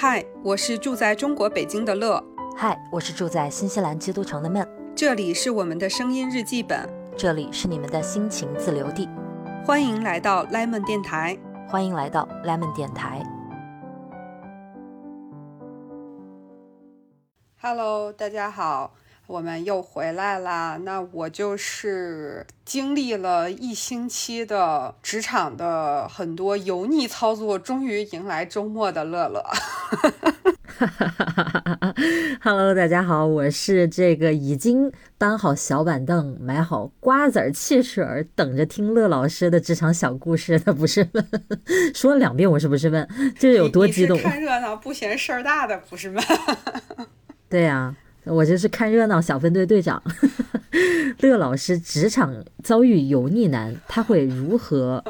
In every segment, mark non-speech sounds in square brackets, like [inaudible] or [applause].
嗨，我是住在中国北京的乐。嗨，我是住在新西兰基督城的闷。这里是我们的声音日记本，这里是你们的心情自留地。欢迎来到 Lemon 电台。欢迎来到 Lemon 电台。Hello，大家好。我们又回来啦！那我就是经历了一星期的职场的很多油腻操作，终于迎来周末的乐乐。[laughs] Hello，大家好，我是这个已经搬好小板凳、买好瓜子儿、汽水，等着听乐老师的职场小故事的，不是问，[laughs] 说了两遍，我是不是问？这有多激动？看热闹不嫌事儿大的，不是问？[laughs] 对呀。我就是看热闹小分队队长，[laughs] 乐老师职场遭遇油腻男，他会如何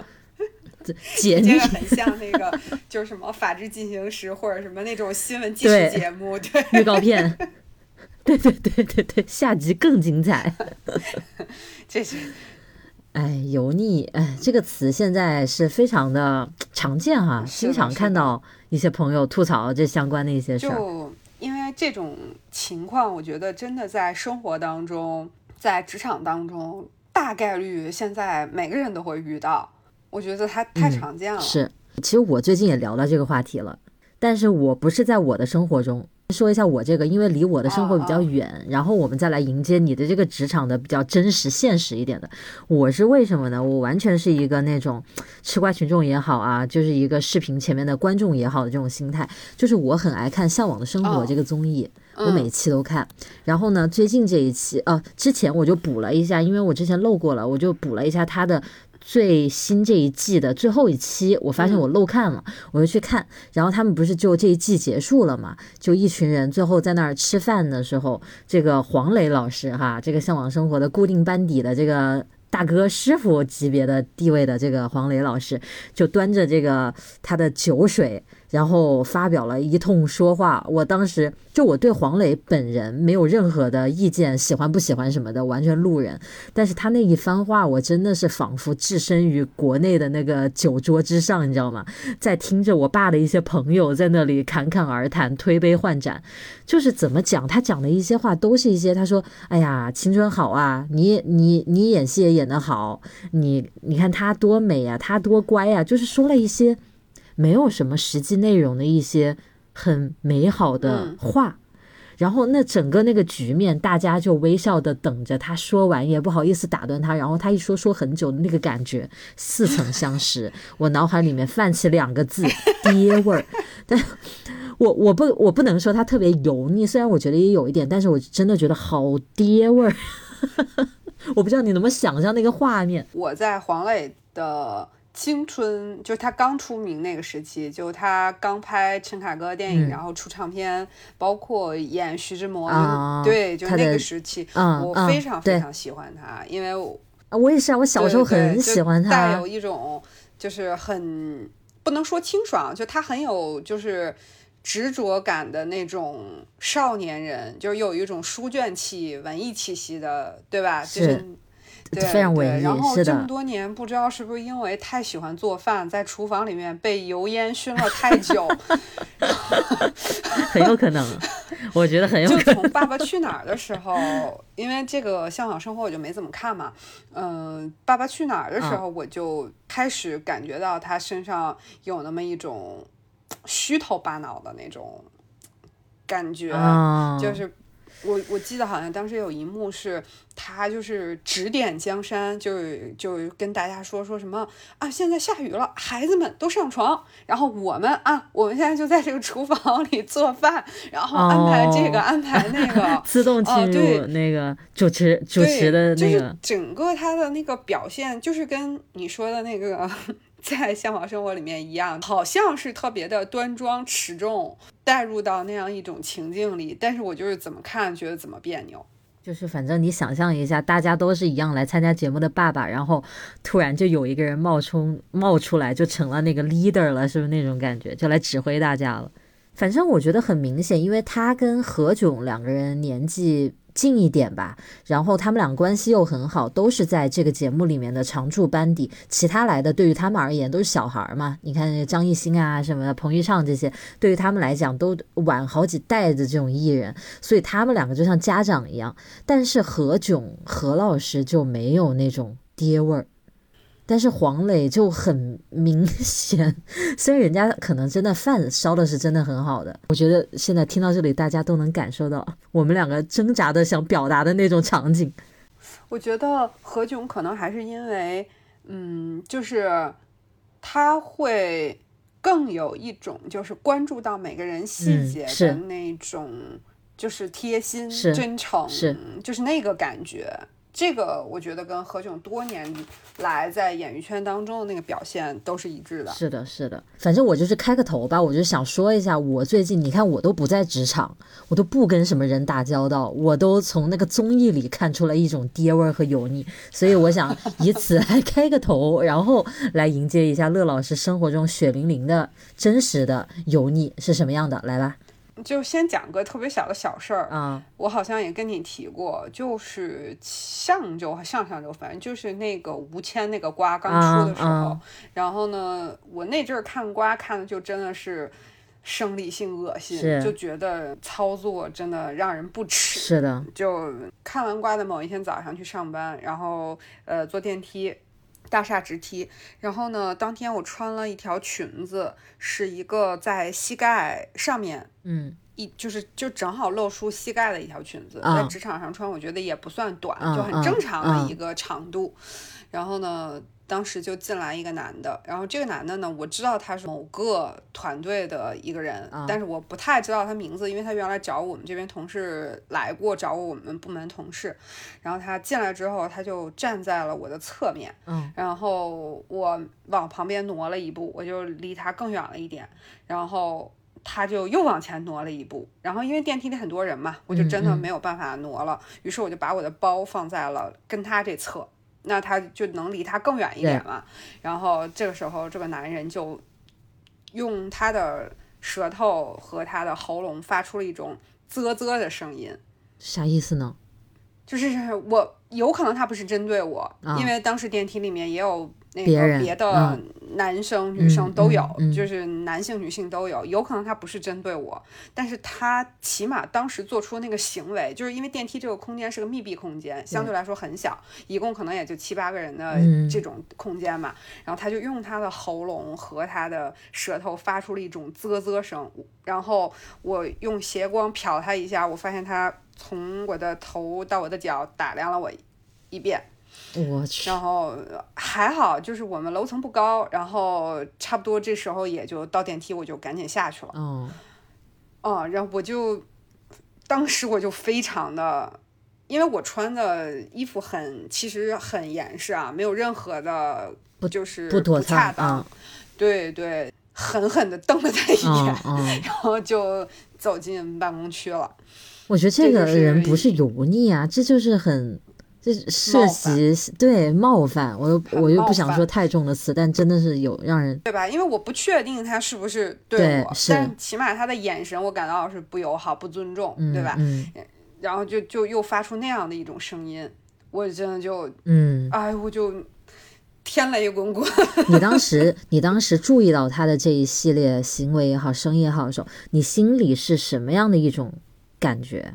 解腻？很像那个，就是什么《法制进行时》或者什么那种新闻纪实节目，对预告片，[laughs] 对对对对对，下集更精彩。[laughs] 这是，哎，油腻，哎，这个词现在是非常的常见哈，经常看到一些朋友吐槽这相关的一些事儿。因为这种情况，我觉得真的在生活当中，在职场当中，大概率现在每个人都会遇到。我觉得它太常见了。是，其实我最近也聊到这个话题了，但是我不是在我的生活中。说一下我这个，因为离我的生活比较远，然后我们再来迎接你的这个职场的比较真实、现实一点的。我是为什么呢？我完全是一个那种吃瓜群众也好啊，就是一个视频前面的观众也好的这种心态，就是我很爱看《向往的生活》这个综艺，我每期都看。然后呢，最近这一期，呃，之前我就补了一下，因为我之前漏过了，我就补了一下他的。最新这一季的最后一期，我发现我漏看了，我就去看。然后他们不是就这一季结束了嘛？就一群人最后在那儿吃饭的时候，这个黄磊老师哈，这个向往生活的固定班底的这个大哥师傅级别的地位的这个黄磊老师，就端着这个他的酒水。然后发表了一通说话，我当时就我对黄磊本人没有任何的意见，喜欢不喜欢什么的，完全路人。但是他那一番话，我真的是仿佛置身于国内的那个酒桌之上，你知道吗？在听着我爸的一些朋友在那里侃侃而谈，推杯换盏，就是怎么讲，他讲的一些话都是一些，他说：“哎呀，青春好啊，你你你演戏也演得好，你你看他多美呀，他多乖呀，就是说了一些。”没有什么实际内容的一些很美好的话，然后那整个那个局面，大家就微笑的等着他说完，也不好意思打断他。然后他一说说很久的那个感觉，似曾相识。我脑海里面泛起两个字：[laughs] 爹味儿。但我我不我不能说他特别油腻，虽然我觉得也有一点，但是我真的觉得好爹味儿。[laughs] 我不知道你能不能想象那个画面。我在黄磊的。青春就是他刚出名那个时期，就他刚拍陈凯歌电影，然后出唱片，包括演徐志摩，对，就那个时期，我非常非常喜欢他，因为我我也是，我小时候很喜欢他，带有一种就是很不能说清爽，就他很有就是执着感的那种少年人，就是有一种书卷气、文艺气息的，对吧？就是。非常文艺，然后这么多年，不知道是不是因为太喜欢做饭，在厨房里面被油烟熏了太久，很有可能，[laughs] 我觉得很有可能。就从《爸爸去哪儿》的时候，因为这个《向往生活》我就没怎么看嘛，嗯，《爸爸去哪儿》的时候，我就开始感觉到他身上有那么一种虚头巴脑的那种感觉，就是。我我记得好像当时有一幕是他就是指点江山，就就跟大家说说什么啊，现在下雨了，孩子们都上床，然后我们啊，我们现在就在这个厨房里做饭，然后安排这个安排那个，[laughs] 自动进入那个主持主持的那个，就是整个他的那个表现就是跟你说的那个。在向往生活里面一样，好像是特别的端庄持重，带入到那样一种情境里。但是我就是怎么看，觉得怎么别扭。就是反正你想象一下，大家都是一样来参加节目的爸爸，然后突然就有一个人冒充冒出来，就成了那个 leader 了，是不是那种感觉？就来指挥大家了。反正我觉得很明显，因为他跟何炅两个人年纪。近一点吧。然后他们俩关系又很好，都是在这个节目里面的常驻班底。其他来的对于他们而言都是小孩嘛。你看张艺兴啊什么的，彭昱畅这些，对于他们来讲都晚好几代的这种艺人，所以他们两个就像家长一样。但是何炅何老师就没有那种爹味儿。但是黄磊就很明显，虽然人家可能真的饭烧的是真的很好的，我觉得现在听到这里，大家都能感受到我们两个挣扎的想表达的那种场景。我觉得何炅可能还是因为，嗯，就是他会更有一种就是关注到每个人细节的那种，就是贴心、真诚，是就是那个感觉。这个我觉得跟何炅多年来在演艺圈当中的那个表现都是一致的。是的，是的。反正我就是开个头吧，我就想说一下，我最近你看我都不在职场，我都不跟什么人打交道，我都从那个综艺里看出了一种爹味儿和油腻，所以我想以此来开个头，然后来迎接一下乐老师生活中血淋淋的真实的油腻是什么样的，来吧。就先讲个特别小的小事儿。啊，我好像也跟你提过，就是上周上上周，反正就是那个吴谦那个瓜刚出的时候，然后呢，我那阵儿看瓜看的就真的是生理性恶心，就觉得操作真的让人不齿。是的，就看完瓜的某一天早上去上班，然后呃坐电梯。大厦直梯，然后呢，当天我穿了一条裙子，是一个在膝盖上面，嗯，一就是就正好露出膝盖的一条裙子，在职场上穿，我觉得也不算短，就很正常的一个长度。然后呢。当时就进来一个男的，然后这个男的呢，我知道他是某个团队的一个人，但是我不太知道他名字，因为他原来找我们这边同事来过，找我们部门同事。然后他进来之后，他就站在了我的侧面，嗯，然后我往旁边挪了一步，我就离他更远了一点，然后他就又往前挪了一步，然后因为电梯里很多人嘛，我就真的没有办法挪了，于是我就把我的包放在了跟他这侧。那他就能离他更远一点嘛？然后这个时候，这个男人就用他的舌头和他的喉咙发出了一种啧啧的声音。啥意思呢？就是我有可能他不是针对我，因为当时电梯里面也有。那个别的男生女生都有，就是男性女性都有，有可能他不是针对我，但是他起码当时做出那个行为，就是因为电梯这个空间是个密闭空间，相对来说很小，一共可能也就七八个人的这种空间嘛，然后他就用他的喉咙和他的舌头发出了一种啧啧声，然后我用斜光瞟他一下，我发现他从我的头到我的脚打量了我一遍。我去，然后还好，就是我们楼层不高，然后差不多这时候也就到电梯，我就赶紧下去了。嗯，哦，然后我就当时我就非常的，因为我穿的衣服很其实很严实啊，没有任何的，不就是不恰当。对对，狠狠的瞪了他一眼，[laughs] 然后就走进办公区了。我觉得这个人不是油腻啊，这就是很。这涉及对冒犯，我又我又不想说太重的词，但真的是有让人对吧？因为我不确定他是不是对我，但起码他的眼神我感到是不友好、不尊重，对吧？然后就就又发出那样的一种声音，我真的就嗯，哎，我就天雷滚滚。[laughs] 你当时你当时注意到他的这一系列行为也好，声音也好的时候，你心里是什么样的一种感觉？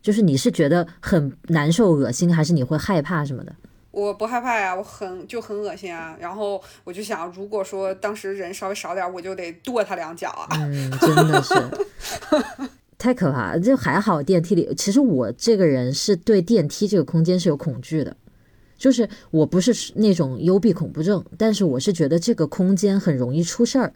就是你是觉得很难受、恶心，还是你会害怕什么的？我不害怕呀，我很就很恶心啊。然后我就想，如果说当时人稍微少点，我就得跺他两脚啊。嗯，真的是 [laughs] 太可怕了。就还好电梯里，其实我这个人是对电梯这个空间是有恐惧的，就是我不是那种幽闭恐怖症，但是我是觉得这个空间很容易出事儿。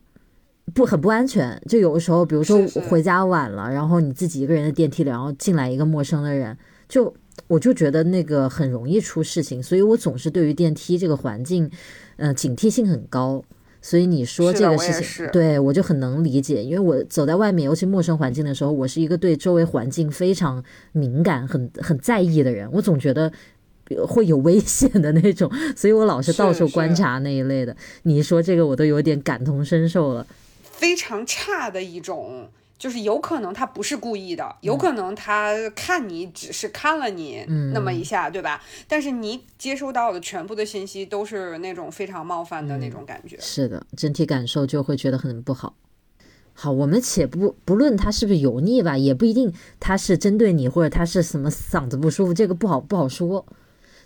不很不安全，就有的时候，比如说回家晚了，然后你自己一个人的电梯里，然后进来一个陌生的人，就我就觉得那个很容易出事情，所以我总是对于电梯这个环境，呃，警惕性很高。所以你说这个事情，对我就很能理解，因为我走在外面，尤其陌生环境的时候，我是一个对周围环境非常敏感、很很在意的人，我总觉得会有危险的那种，所以我老是到处观察那一类的。你说这个，我都有点感同身受了。非常差的一种，就是有可能他不是故意的，有可能他看你只是看了你那么一下，对吧？但是你接收到的全部的信息都是那种非常冒犯的那种感觉。是的，整体感受就会觉得很不好。好，我们且不不论他是不是油腻吧，也不一定他是针对你，或者他是什么嗓子不舒服，这个不好不好说。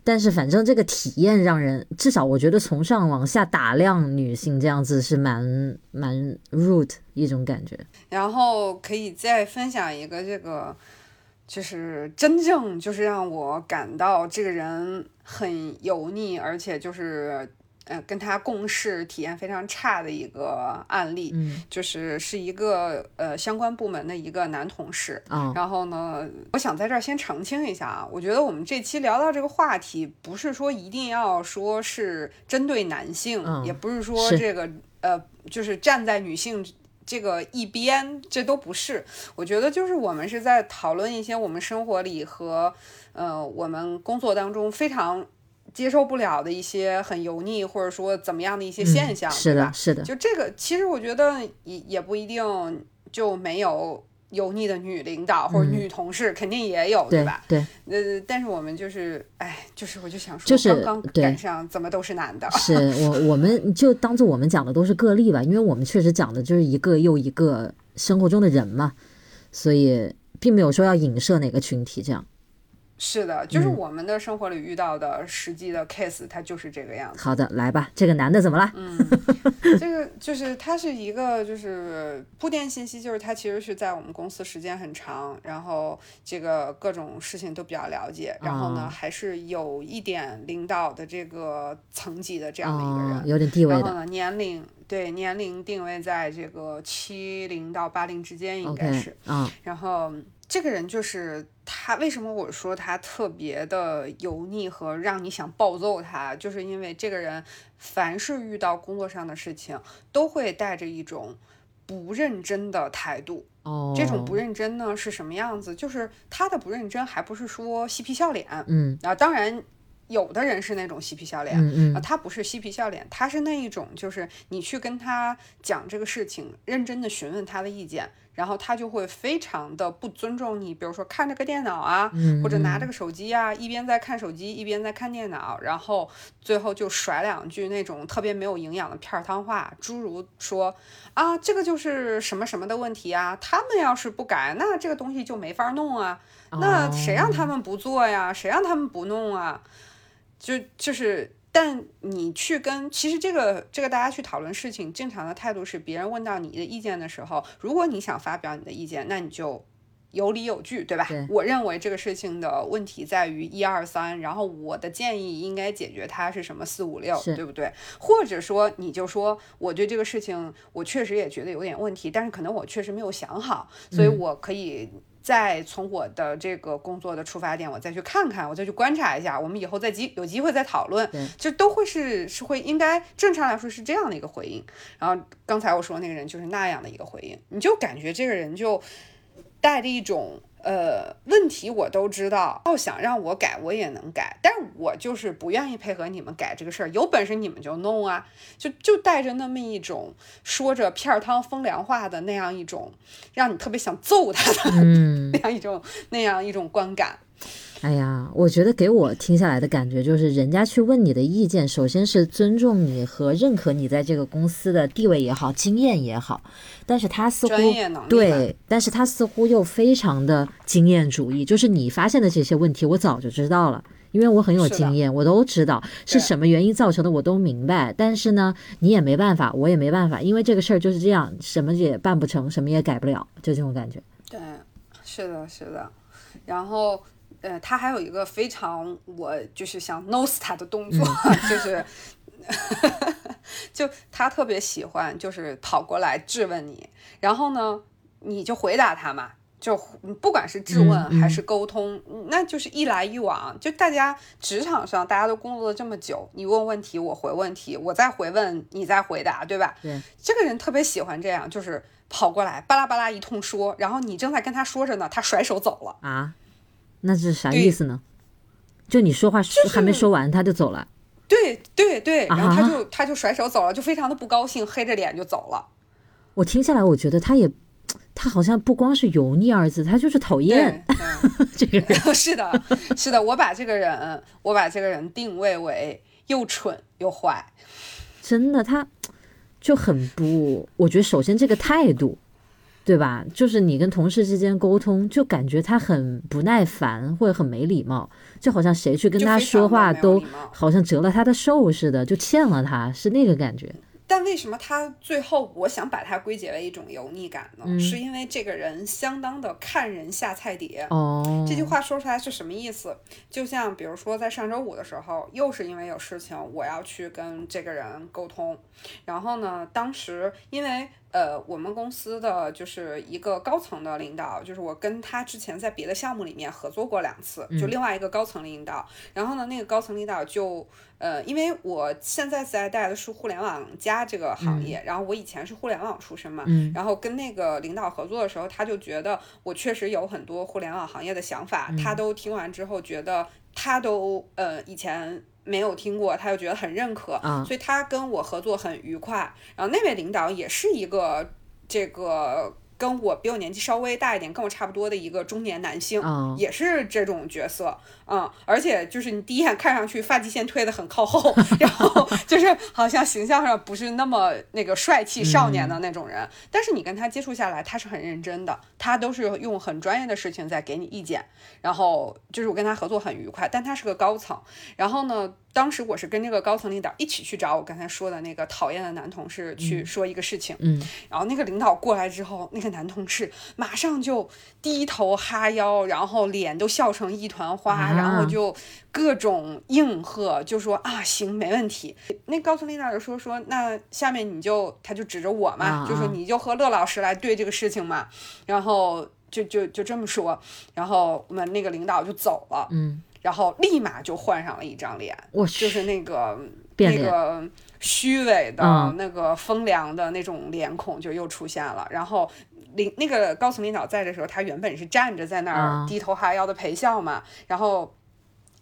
但是反正这个体验让人，至少我觉得从上往下打量女性这样子是蛮蛮 root 一种感觉。然后可以再分享一个这个，就是真正就是让我感到这个人很油腻，而且就是。呃，跟他共事体验非常差的一个案例，嗯，就是是一个呃相关部门的一个男同事，嗯，然后呢，我想在这儿先澄清一下啊，我觉得我们这期聊到这个话题，不是说一定要说是针对男性，也不是说这个呃就是站在女性这个一边，这都不是，我觉得就是我们是在讨论一些我们生活里和呃我们工作当中非常。接受不了的一些很油腻，或者说怎么样的一些现象，是的，是的。就这个，其实我觉得也也不一定就没有油腻的女领导或者女同事，肯定也有，对吧？对。呃，但是我们就是，哎，就是我就想说，就是刚刚赶上，怎么都是男的？是我，我们就当做我们讲的都是个例吧，因为我们确实讲的就是一个又一个生活中的人嘛，所以并没有说要影射哪个群体这样。是的，就是我们的生活里遇到的实际的 case，它就是这个样子。好的，来吧，这个男的怎么了？嗯，这个就是他是一个就是铺垫信息，就是他其实是在我们公司时间很长，然后这个各种事情都比较了解，然后呢还是有一点领导的这个层级的这样的一个人，有点地位的。然后呢，年龄对年龄定位在这个七零到八零之间，应该是。嗯，然后。这个人就是他，为什么我说他特别的油腻和让你想暴揍他，就是因为这个人凡是遇到工作上的事情，都会带着一种不认真的态度。哦，这种不认真呢是什么样子？就是他的不认真，还不是说嬉皮笑脸。嗯，啊，当然有的人是那种嬉皮笑脸，他不是嬉皮笑脸，他是那一种，就是你去跟他讲这个事情，认真的询问他的意见。然后他就会非常的不尊重你，比如说看着个电脑啊，或者拿着个手机啊，一边在看手机一边在看电脑，然后最后就甩两句那种特别没有营养的片儿汤话，诸如说啊，这个就是什么什么的问题啊，他们要是不改，那这个东西就没法弄啊，那谁让他们不做呀，谁让他们不弄啊，就就是。但你去跟，其实这个这个大家去讨论事情，正常的态度是，别人问到你的意见的时候，如果你想发表你的意见，那你就有理有据，对吧？我认为这个事情的问题在于一二三，然后我的建议应该解决它是什么四五六，对不对？或者说你就说，我对这个事情我确实也觉得有点问题，但是可能我确实没有想好，所以我可以。再从我的这个工作的出发点，我再去看看，我再去观察一下，我们以后再机有机会再讨论，就都会是是会应该正常来说是这样的一个回应。然后刚才我说那个人就是那样的一个回应，你就感觉这个人就带着一种。呃，问题我都知道，要想让我改，我也能改，但是我就是不愿意配合你们改这个事儿。有本事你们就弄啊，就就带着那么一种说着片儿汤风凉话的那样一种，让你特别想揍他的 [laughs] 那样一种那样一种观感。哎呀，我觉得给我听下来的感觉就是，人家去问你的意见，首先是尊重你和认可你在这个公司的地位也好，经验也好，但是他似乎对，但是他似乎又非常的经验主义，就是你发现的这些问题，我早就知道了，因为我很有经验，我都知道是什么原因造成的，我都明白。但是呢，你也没办法，我也没办法，因为这个事儿就是这样，什么也办不成，什么也改不了，就这种感觉。对，是的，是的，然后。呃，他还有一个非常我就是想 nose 他的动作，[laughs] 就是，就他特别喜欢就是跑过来质问你，然后呢，你就回答他嘛，就不管是质问还是沟通，那就是一来一往，就大家职场上大家都工作了这么久，你问问题我回问题，我再回问你再回答，对吧？对，这个人特别喜欢这样，就是跑过来巴拉巴拉一通说，然后你正在跟他说着呢，他甩手走了啊。那是啥意思呢？就你说话还没说完，他就走了。对对对，然后他就他就甩手走了，就非常的不高兴，黑着脸就走了。我听下来，我觉得他也他好像不光是油腻二字，他就是讨厌 [laughs] 这个人。[laughs] 是的，是的，我把这个人，我把这个人定位为又蠢又坏。真的，他就很不，我觉得首先这个态度。对吧？就是你跟同事之间沟通，就感觉他很不耐烦，或者很没礼貌，就好像谁去跟他说话都好像折了他的寿似的，就欠了他，是那个感觉。但为什么他最后我想把它归结为一种油腻感呢？是因为这个人相当的看人下菜碟。哦，这句话说出来是什么意思？就像比如说在上周五的时候，又是因为有事情我要去跟这个人沟通，然后呢，当时因为。呃，我们公司的就是一个高层的领导，就是我跟他之前在别的项目里面合作过两次，就另外一个高层领导。然后呢，那个高层领导就呃，因为我现在在带的是互联网加这个行业，然后我以前是互联网出身嘛，然后跟那个领导合作的时候，他就觉得我确实有很多互联网行业的想法，他都听完之后觉得他都呃以前。没有听过，他就觉得很认可，所以他跟我合作很愉快。然后那位领导也是一个这个。跟我比我年纪稍微大一点，跟我差不多的一个中年男性，也是这种角色，嗯，而且就是你第一眼看上去发际线推的很靠后，[laughs] 然后就是好像形象上不是那么那个帅气少年的那种人，但是你跟他接触下来，他是很认真的，他都是用很专业的事情在给你意见，然后就是我跟他合作很愉快，但他是个高层，然后呢。当时我是跟这个高层领导一起去找我刚才说的那个讨厌的男同事去说一个事情，嗯，然后那个领导过来之后，那个男同事马上就低头哈腰，然后脸都笑成一团花，然后就各种应和，就说啊行没问题。那高层领导就说说那下面你就他就指着我嘛，就说你就和乐老师来对这个事情嘛，然后就就就这么说，然后我们那个领导就走了，嗯。然后立马就换上了一张脸，就是那个那个虚伪的、那个风凉的那种脸孔就又出现了。然后领那个高层领导在的时候，他原本是站着在那儿低头哈腰的陪笑嘛。然后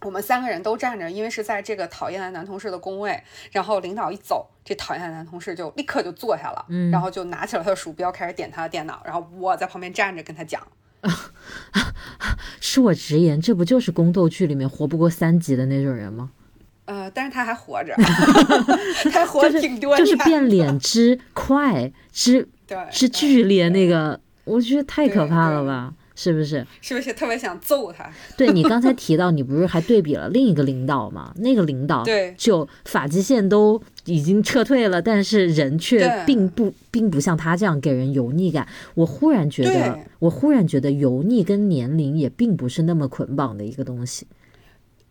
我们三个人都站着，因为是在这个讨厌的男同事的工位。然后领导一走，这讨厌的男同事就立刻就坐下了，然后就拿起了他的鼠标开始点他的电脑。然后我在旁边站着跟他讲。[laughs] 恕我直言，这不就是宫斗剧里面活不过三集的那种人吗？[laughs] 呃，但是他还活着，[laughs] 他还活挺多，就是变脸之快之之剧烈，那个我觉得太可怕了吧。是不是？是不是特别想揍他？[laughs] 对你刚才提到，你不是还对比了另一个领导吗？[laughs] 那个领导对，就发际线都已经撤退了，但是人却并不并不像他这样给人油腻感。我忽然觉得，我忽然觉得油腻跟年龄也并不是那么捆绑的一个东西。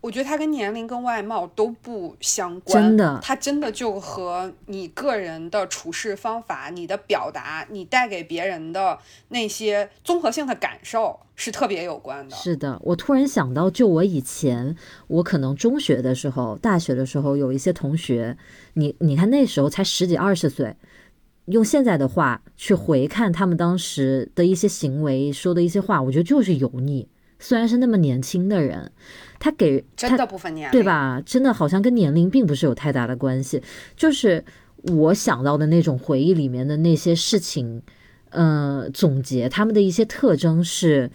我觉得它跟年龄跟外貌都不相关，真的，它真的就和你个人的处事方法、你的表达、你带给别人的那些综合性的感受是特别有关的。是的，我突然想到，就我以前，我可能中学的时候、大学的时候，有一些同学，你你看那时候才十几二十岁，用现在的话去回看他们当时的一些行为、说的一些话，我觉得就是油腻。虽然是那么年轻的人。他给真的不分年龄，对吧？真的好像跟年龄并不是有太大的关系。就是我想到的那种回忆里面的那些事情，呃，总结他们的一些特征是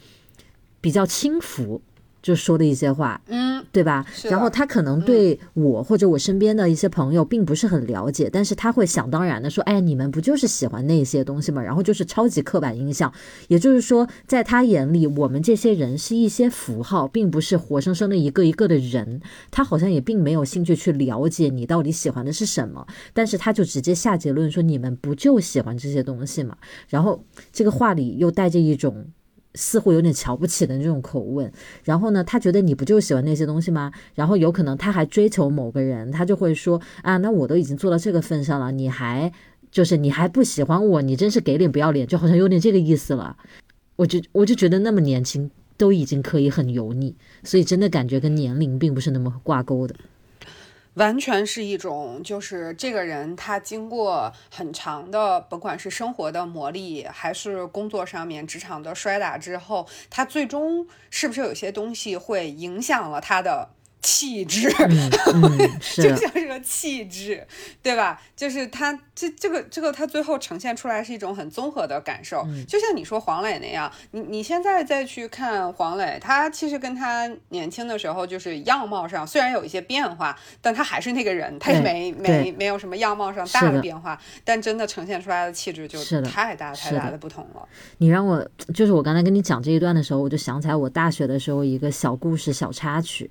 比较轻浮。就说的一些话，嗯，对吧？然后他可能对我或者我身边的一些朋友并不是很了解，但是他会想当然的说：“哎，你们不就是喜欢那些东西吗？”然后就是超级刻板印象，也就是说，在他眼里，我们这些人是一些符号，并不是活生生的一个一个的人。他好像也并没有兴趣去了解你到底喜欢的是什么，但是他就直接下结论说：“你们不就喜欢这些东西吗？”然后这个话里又带着一种。似乎有点瞧不起的那种口吻，然后呢，他觉得你不就喜欢那些东西吗？然后有可能他还追求某个人，他就会说啊，那我都已经做到这个份上了，你还就是你还不喜欢我，你真是给脸不要脸，就好像有点这个意思了。我就我就觉得那么年轻都已经可以很油腻，所以真的感觉跟年龄并不是那么挂钩的。完全是一种，就是这个人他经过很长的，甭管是生活的磨砺，还是工作上面职场的摔打之后，他最终是不是有些东西会影响了他的气质，[laughs] 嗯，是。就像是个气质，对吧？就是他这这个这个他最后呈现出来是一种很综合的感受，就像你说黄磊那样，你你现在再去看黄磊，他其实跟他年轻的时候就是样貌上虽然有一些变化，但他还是那个人，他也没没没有什么样貌上大的变化，但真的呈现出来的气质就太大太大的。不同了。你让我就是我刚才跟你讲这一段的时候，我就想起来我大学的时候一个小故事小插曲。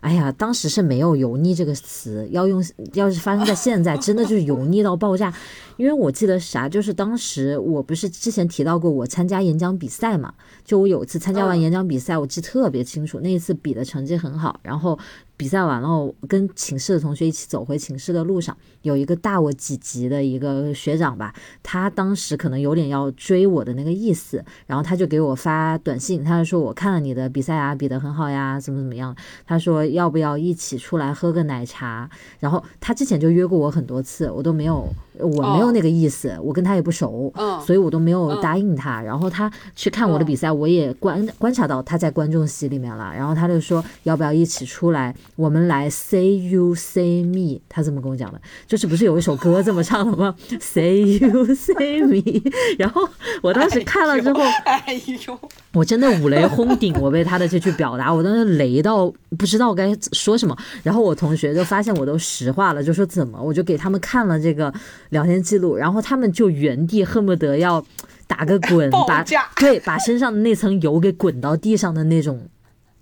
哎呀，当时是没有“油腻”这个词，要用，要是发生在现在，真的就是油腻到爆炸。因为我记得啥，就是当时我不是之前提到过我参加演讲比赛嘛，就我有一次参加完演讲比赛，我记特别清楚，那一次比的成绩很好，然后。比赛完了，跟寝室的同学一起走回寝室的路上，有一个大我几级的一个学长吧，他当时可能有点要追我的那个意思，然后他就给我发短信，他就说我看了你的比赛啊，比得很好呀，怎么怎么样，他说要不要一起出来喝个奶茶？然后他之前就约过我很多次，我都没有。我没有那个意思，我跟他也不熟，所以我都没有答应他。然后他去看我的比赛，我也观观察到他在观众席里面了。然后他就说要不要一起出来，我们来 say you say me。他这么跟我讲的，就是不是有一首歌这么唱的吗？[laughs] say you say me。[laughs] 然后我当时看了之后，哎呦，我真的五雷轰顶，我被他的这句表达，我当时雷到不知道该说什么。然后我同学就发现我都石化了，就说怎么？我就给他们看了这个。聊天记录，然后他们就原地恨不得要打个滚，[laughs] 把对把身上的那层油给滚到地上的那种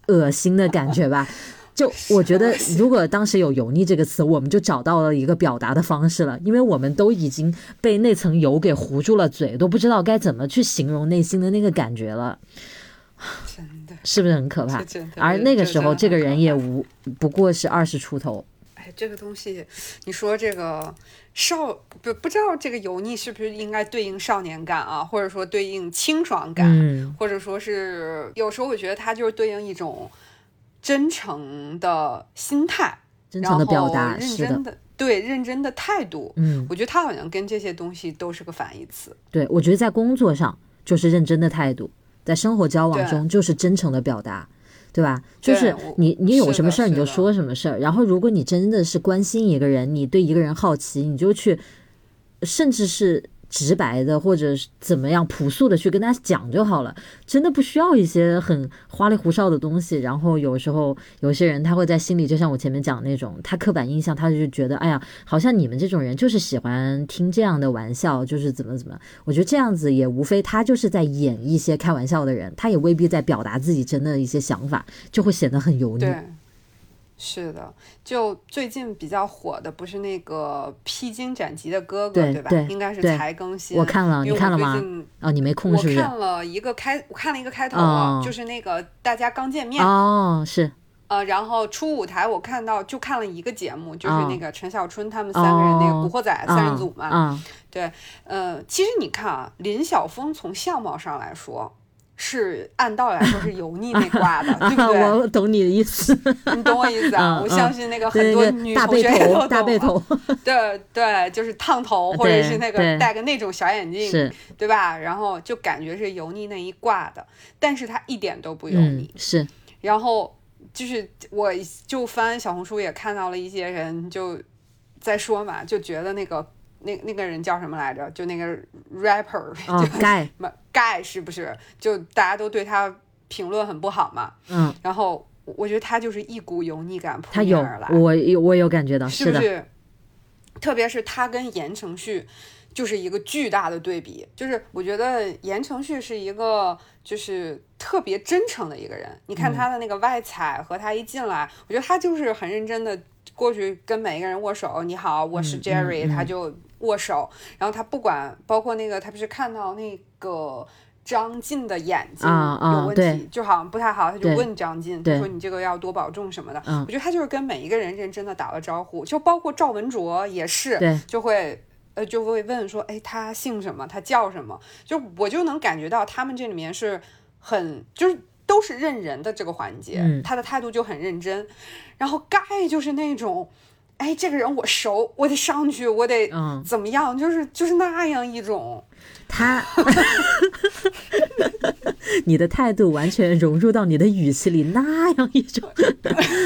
恶心的感觉吧。就我觉得，如果当时有“油腻”这个词，我们就找到了一个表达的方式了，因为我们都已经被那层油给糊住了嘴，都不知道该怎么去形容内心的那个感觉了。真的，是不是很可怕？而那个时候，这个人也无不过是二十出头。哎，这个东西，你说这个。少不不知道这个油腻是不是应该对应少年感啊，或者说对应清爽感，或者说是有时候我觉得它就是对应一种真诚的心态，真诚的表达，认真的对认真的态度。嗯，我觉得他好像跟这些东西都是个反义词。对，我觉得在工作上就是认真的态度，在生活交往中就是真诚的表达。对吧？就是你，你有什么事儿你就说什么事儿。然后，如果你真的是关心一个人，你对一个人好奇，你就去，甚至是。直白的，或者怎么样朴素的去跟他讲就好了，真的不需要一些很花里胡哨的东西。然后有时候有些人他会在心里，就像我前面讲那种，他刻板印象，他就觉得，哎呀，好像你们这种人就是喜欢听这样的玩笑，就是怎么怎么。我觉得这样子也无非他就是在演一些开玩笑的人，他也未必在表达自己真的一些想法，就会显得很油腻。是的，就最近比较火的不是那个披荆斩棘的哥哥，对吧？应该是才更新。我看了，你看了吗？哦，你没空是不是？我看了一个开，我看了一个开头，就是那个大家刚见面。哦，是。呃，然后出舞台，我看到就看了一个节目，就是那个陈小春他们三个人那个古惑仔三人组嘛。嗯。对，呃，其实你看啊，林晓峰从相貌上来说。是按道理来说是油腻那挂的，[laughs] 对不对？我懂你的意思，[laughs] 你懂我意思啊？我相信那个很多女同学都懂。大背头，[laughs] 对对，就是烫头，或者是那个戴个那种小眼镜，对吧？然后就感觉是油腻那一挂的，但是他一点都不油腻。是，然后就是我就翻小红书也看到了一些人就在说嘛，就觉得那个。那那个人叫什么来着？就那个 rapper，[laughs] 就盖盖是不是？就大家都对他评论很不好嘛。嗯。然后我觉得他就是一股油腻感扑面而来。我有我有感觉到，是不是？特别是他跟言承旭就是一个巨大的对比。就是我觉得言承旭是一个就是特别真诚的一个人。你看他的那个外采和他一进来，我觉得他就是很认真的过去跟每一个人握手。你好，我是 Jerry，他就。握手，然后他不管，包括那个，他不是看到那个张晋的眼睛有问题，就好像不太好，他就问张晋，他说你这个要多保重什么的。我觉得他就是跟每一个人认真的打了招呼，就包括赵文卓也是，就会呃就会问说，哎，他姓什么？他叫什么？就我就能感觉到他们这里面是很就是都是认人的这个环节，他的态度就很认真。然后盖就是那种。哎，这个人我熟，我得上去，我得嗯怎么样，就是就是那样一种。他，你的态度完全融入到你的语气里，那样一种。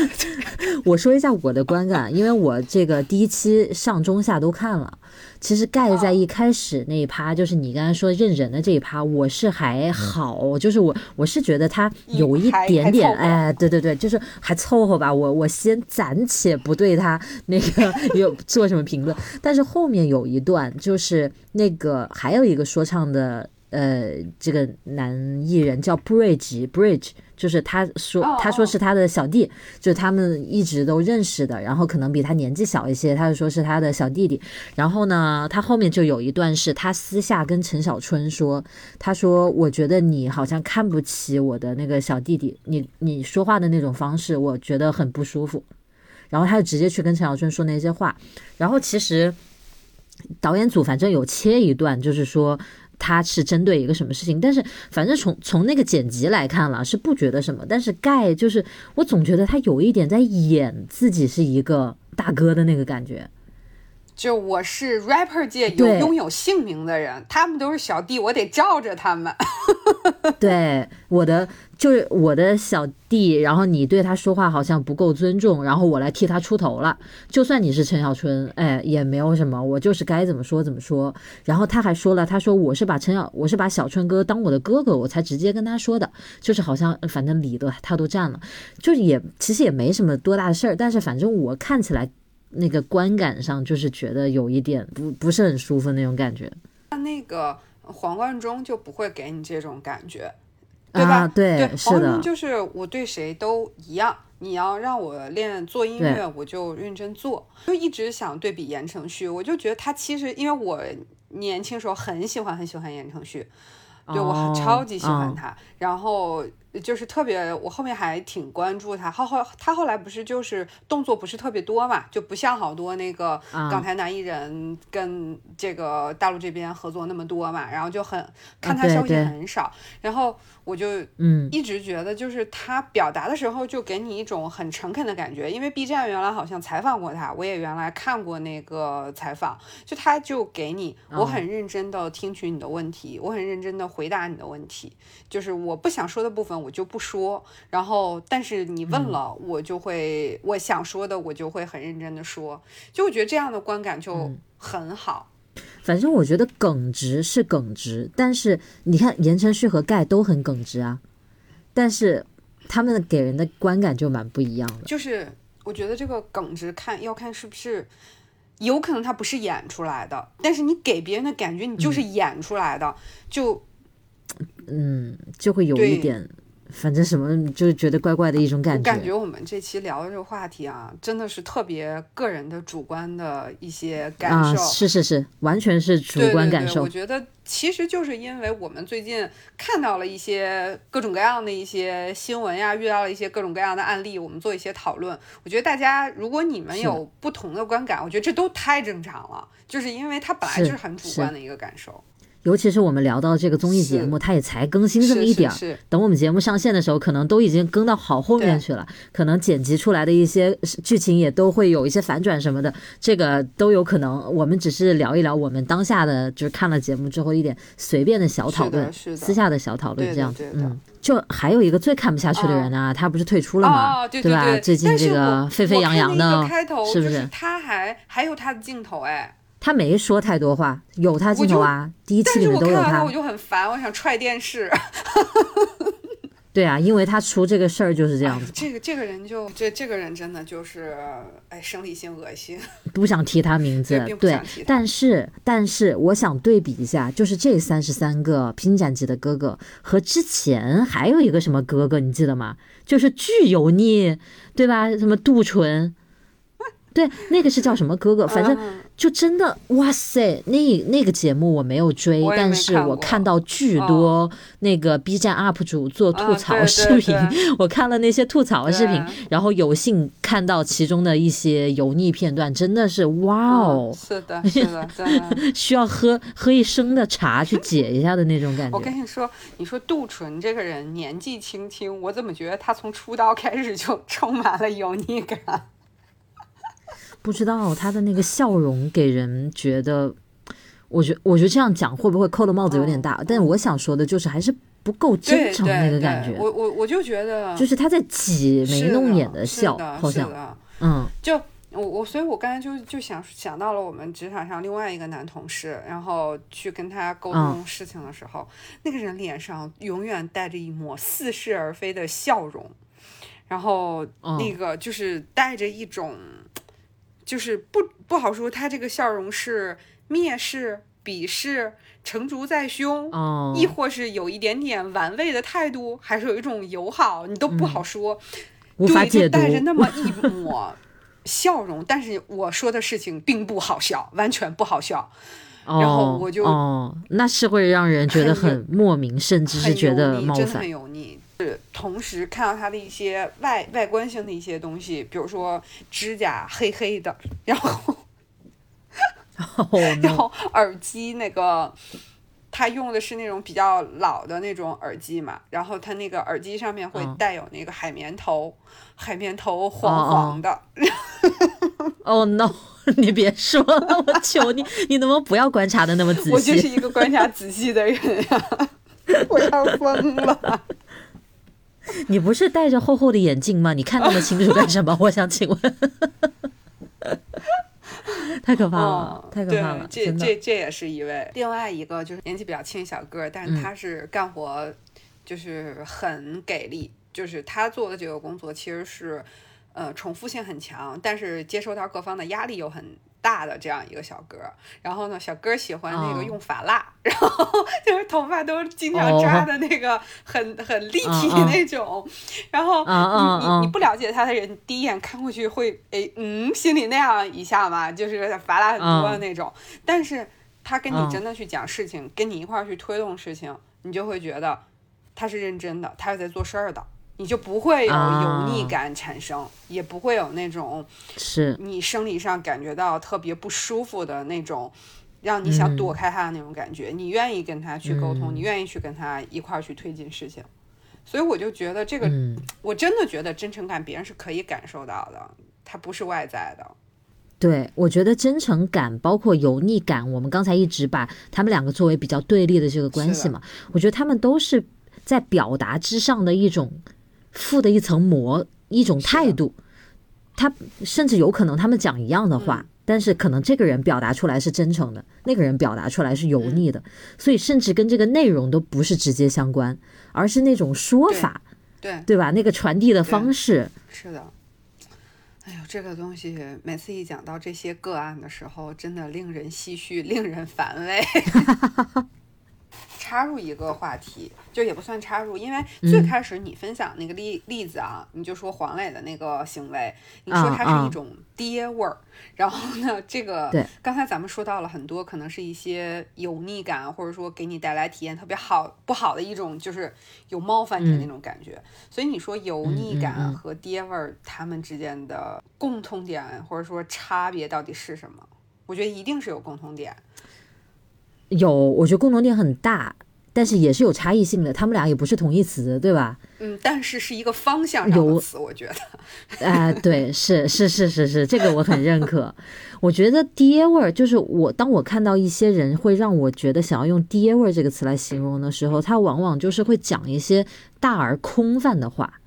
[laughs] 我说一下我的观感，因为我这个第一期上中下都看了。其实盖在一开始那一趴，就是你刚才说认人的这一趴，我是还好，就是我我是觉得他有一点点，哎，对对对，就是还凑合吧。我我先暂且不对他那个有做什么评论，但是后面有一段就是那个还有一个说唱的。呃，这个男艺人叫 Bridge，Bridge 就是他说他说是他的小弟，就他们一直都认识的，然后可能比他年纪小一些，他就说是他的小弟弟。然后呢，他后面就有一段是他私下跟陈小春说，他说我觉得你好像看不起我的那个小弟弟，你你说话的那种方式，我觉得很不舒服。然后他就直接去跟陈小春说那些话。然后其实导演组反正有切一段，就是说。他是针对一个什么事情，但是反正从从那个剪辑来看了，是不觉得什么。但是盖就是我总觉得他有一点在演自己是一个大哥的那个感觉。就我是 rapper 界有拥有姓名的人，他们都是小弟，我得罩着他们。[laughs] 对，我的就是我的小弟，然后你对他说话好像不够尊重，然后我来替他出头了。就算你是陈小春，哎，也没有什么，我就是该怎么说怎么说。然后他还说了，他说我是把陈小，我是把小春哥当我的哥哥，我才直接跟他说的，就是好像反正理都他都占了，就是也其实也没什么多大的事儿，但是反正我看起来。那个观感上就是觉得有一点不不是很舒服那种感觉。那那个黄贯中就不会给你这种感觉，对吧？对，对，黄贯中就是我对谁都一样。你要让我练做音乐，我就认真做。就一直想对比言承旭，我就觉得他其实因为我年轻时候很喜欢很喜欢言承旭，对我超级喜欢他，然后。就是特别，我后面还挺关注他。后后他后来不是就是动作不是特别多嘛，就不像好多那个港台男艺人跟这个大陆这边合作那么多嘛，然后就很看他消息很少。然后我就嗯一直觉得就是他表达的时候就给你一种很诚恳的感觉，因为 B 站原来好像采访过他，我也原来看过那个采访，就他就给你我很认真的听取你的问题，我很认真的回答你的问题，就是我不想说的部分。我就不说，然后但是你问了，我就会我想说的，我就会很认真的说，就我觉得这样的观感就很好。反正我觉得耿直是耿直，但是你看言承旭和盖都很耿直啊，但是他们给人的观感就蛮不一样的。就是我觉得这个耿直看要看是不是有可能他不是演出来的，但是你给别人的感觉你就是演出来的，就嗯就会有一点。反正什么就是觉得怪怪的一种感觉。感觉我们这期聊的这个话题啊，真的是特别个人的主观的一些感受。是是是，完全是主观感受。我觉得其实就是因为我们最近看到了一些各种各样的一些新闻呀，遇到了一些各种各样的案例，我们做一些讨论。我觉得大家如果你们有不同的观感，我觉得这都太正常了，就是因为它本来就是很主观的一个感受。尤其是我们聊到这个综艺节目，它也才更新这么一点儿。等我们节目上线的时候，可能都已经更到好后面去了。可能剪辑出来的一些剧情也都会有一些反转什么的，这个都有可能。我们只是聊一聊我们当下的，就是看了节目之后一点随便的小讨论，私下的小讨论这样。嗯，就还有一个最看不下去的人啊，他不是退出了吗？对吧？最近这个沸沸扬扬的，是不是？他还还有他的镜头哎。他没说太多话，有他镜头啊，第一期里面都有他。我就很烦，我想踹电视。[laughs] 对啊，因为他出这个事儿就是这样子。这个这个人就这这个人真的就是哎，生理性恶心。不想提他名字，对，但是但是我想对比一下，就是这三十三个拼斩级的哥哥和之前还有一个什么哥哥，你记得吗？就是巨油腻，对吧？什么杜淳。[laughs] 对，那个是叫什么哥哥？反正就真的哇塞，那那个节目我没有追，但是我看到巨多那个 B 站 UP 主做吐槽视频，[laughs] 我看了那些吐槽视频，然后有幸看到其中的一些油腻片段，真的是哇哦！是的，是的，的 [laughs] 需要喝喝一升的茶去解一下的那种感觉。我跟你说，你说杜淳这个人年纪轻轻，我怎么觉得他从出道开始就充满了油腻感？不知道他的那个笑容给人觉得，我觉我觉得这样讲会不会扣的帽子有点大？但我想说的就是还是不够真诚那个感觉。我我我就觉得，就是他在挤眉弄眼的笑，好像，嗯，就。我我所以，我刚才就就想想到了我们职场上另外一个男同事，然后去跟他沟通事情的时候，那个人脸上永远带着一抹似是而非的笑容，然后那个就是带着一种，就是不不好说，他这个笑容是蔑视、鄙视、成竹在胸，亦或是有一点点玩味的态度，还是有一种友好，你都不好说，无法解读，带着那么一 [laughs] 抹。笑容，但是我说的事情并不好笑，完全不好笑。然后我就哦，那是会让人觉得很莫名，甚至是觉得冒犯，很油腻。是同时看到他的一些外外观性的一些东西，比如说指甲黑黑的，然后，[laughs] 然后耳机那个。他用的是那种比较老的那种耳机嘛，然后他那个耳机上面会带有那个海绵头，海绵头黄黄的。哦 no！[laughs] 你别说了，我求你，你能不能不要观察的那么仔细？我就是 [laughs] 一个观察仔细的人呀，我要疯了。[laughs] 你不是戴着厚厚的眼镜吗？你看那么清楚干什么？[laughs] 我想请问。[laughs] 太可怕了，太可怕了！这这这也是一位，另外一个就是年纪比较轻小个，但是他是干活就是很给力，就是他做的这个工作其实是呃重复性很强，但是接受到各方的压力又很。大的这样一个小哥，然后呢，小哥喜欢那个用发蜡，然后 [laughs] 就是头发都经常扎的那个很很立体那种，然后你你你不了解他的人，第一眼看过去会哎嗯，心里那样一下嘛，就是发蜡很多的那种，但是他跟你真的去讲事情，跟你一块儿去推动事情，你就会觉得他是认真的，他是在做事儿的。你就不会有油腻感产生，也不会有那种是你生理上感觉到特别不舒服的那种，让你想躲开他的那种感觉。你愿意跟他去沟通，你愿意去跟他一块儿去推进事情。所以我就觉得这个，我真的觉得真诚感别人是可以感受到的，它不是外在的。对，我觉得真诚感包括油腻感，我们刚才一直把他们两个作为比较对立的这个关系嘛，我觉得他们都是在表达之上的一种。附的一层膜，一种态度，他甚至有可能他们讲一样的话，但是可能这个人表达出来是真诚的，那个人表达出来是油腻的，所以甚至跟这个内容都不是直接相关，而是那种说法，对。对吧？那个传递的方式。是的。哎呦，这个东西每次一讲到这些个案的时候，真的令人唏嘘，令人反胃。[laughs] 插入一个话题，就也不算插入，因为最开始你分享那个例例子啊，你就说黄磊的那个行为，你说他是一种爹味儿，然后呢，这个刚才咱们说到了很多，可能是一些油腻感，或者说给你带来体验特别好不好的一种，就是有冒犯你的那种感觉。所以你说油腻感和爹味儿，他们之间的共通点或者说差别到底是什么？我觉得一定是有共同点。有，我觉得共同点很大，但是也是有差异性的。他们俩也不是同义词，对吧？嗯，但是是一个方向上的词，我觉得。哎，对，是是是是是，这个我很认可。我觉得爹味儿，就是我当我看到一些人会让我觉得想要用爹味儿这个词来形容的时候，他往往就是会讲一些大而空泛的话。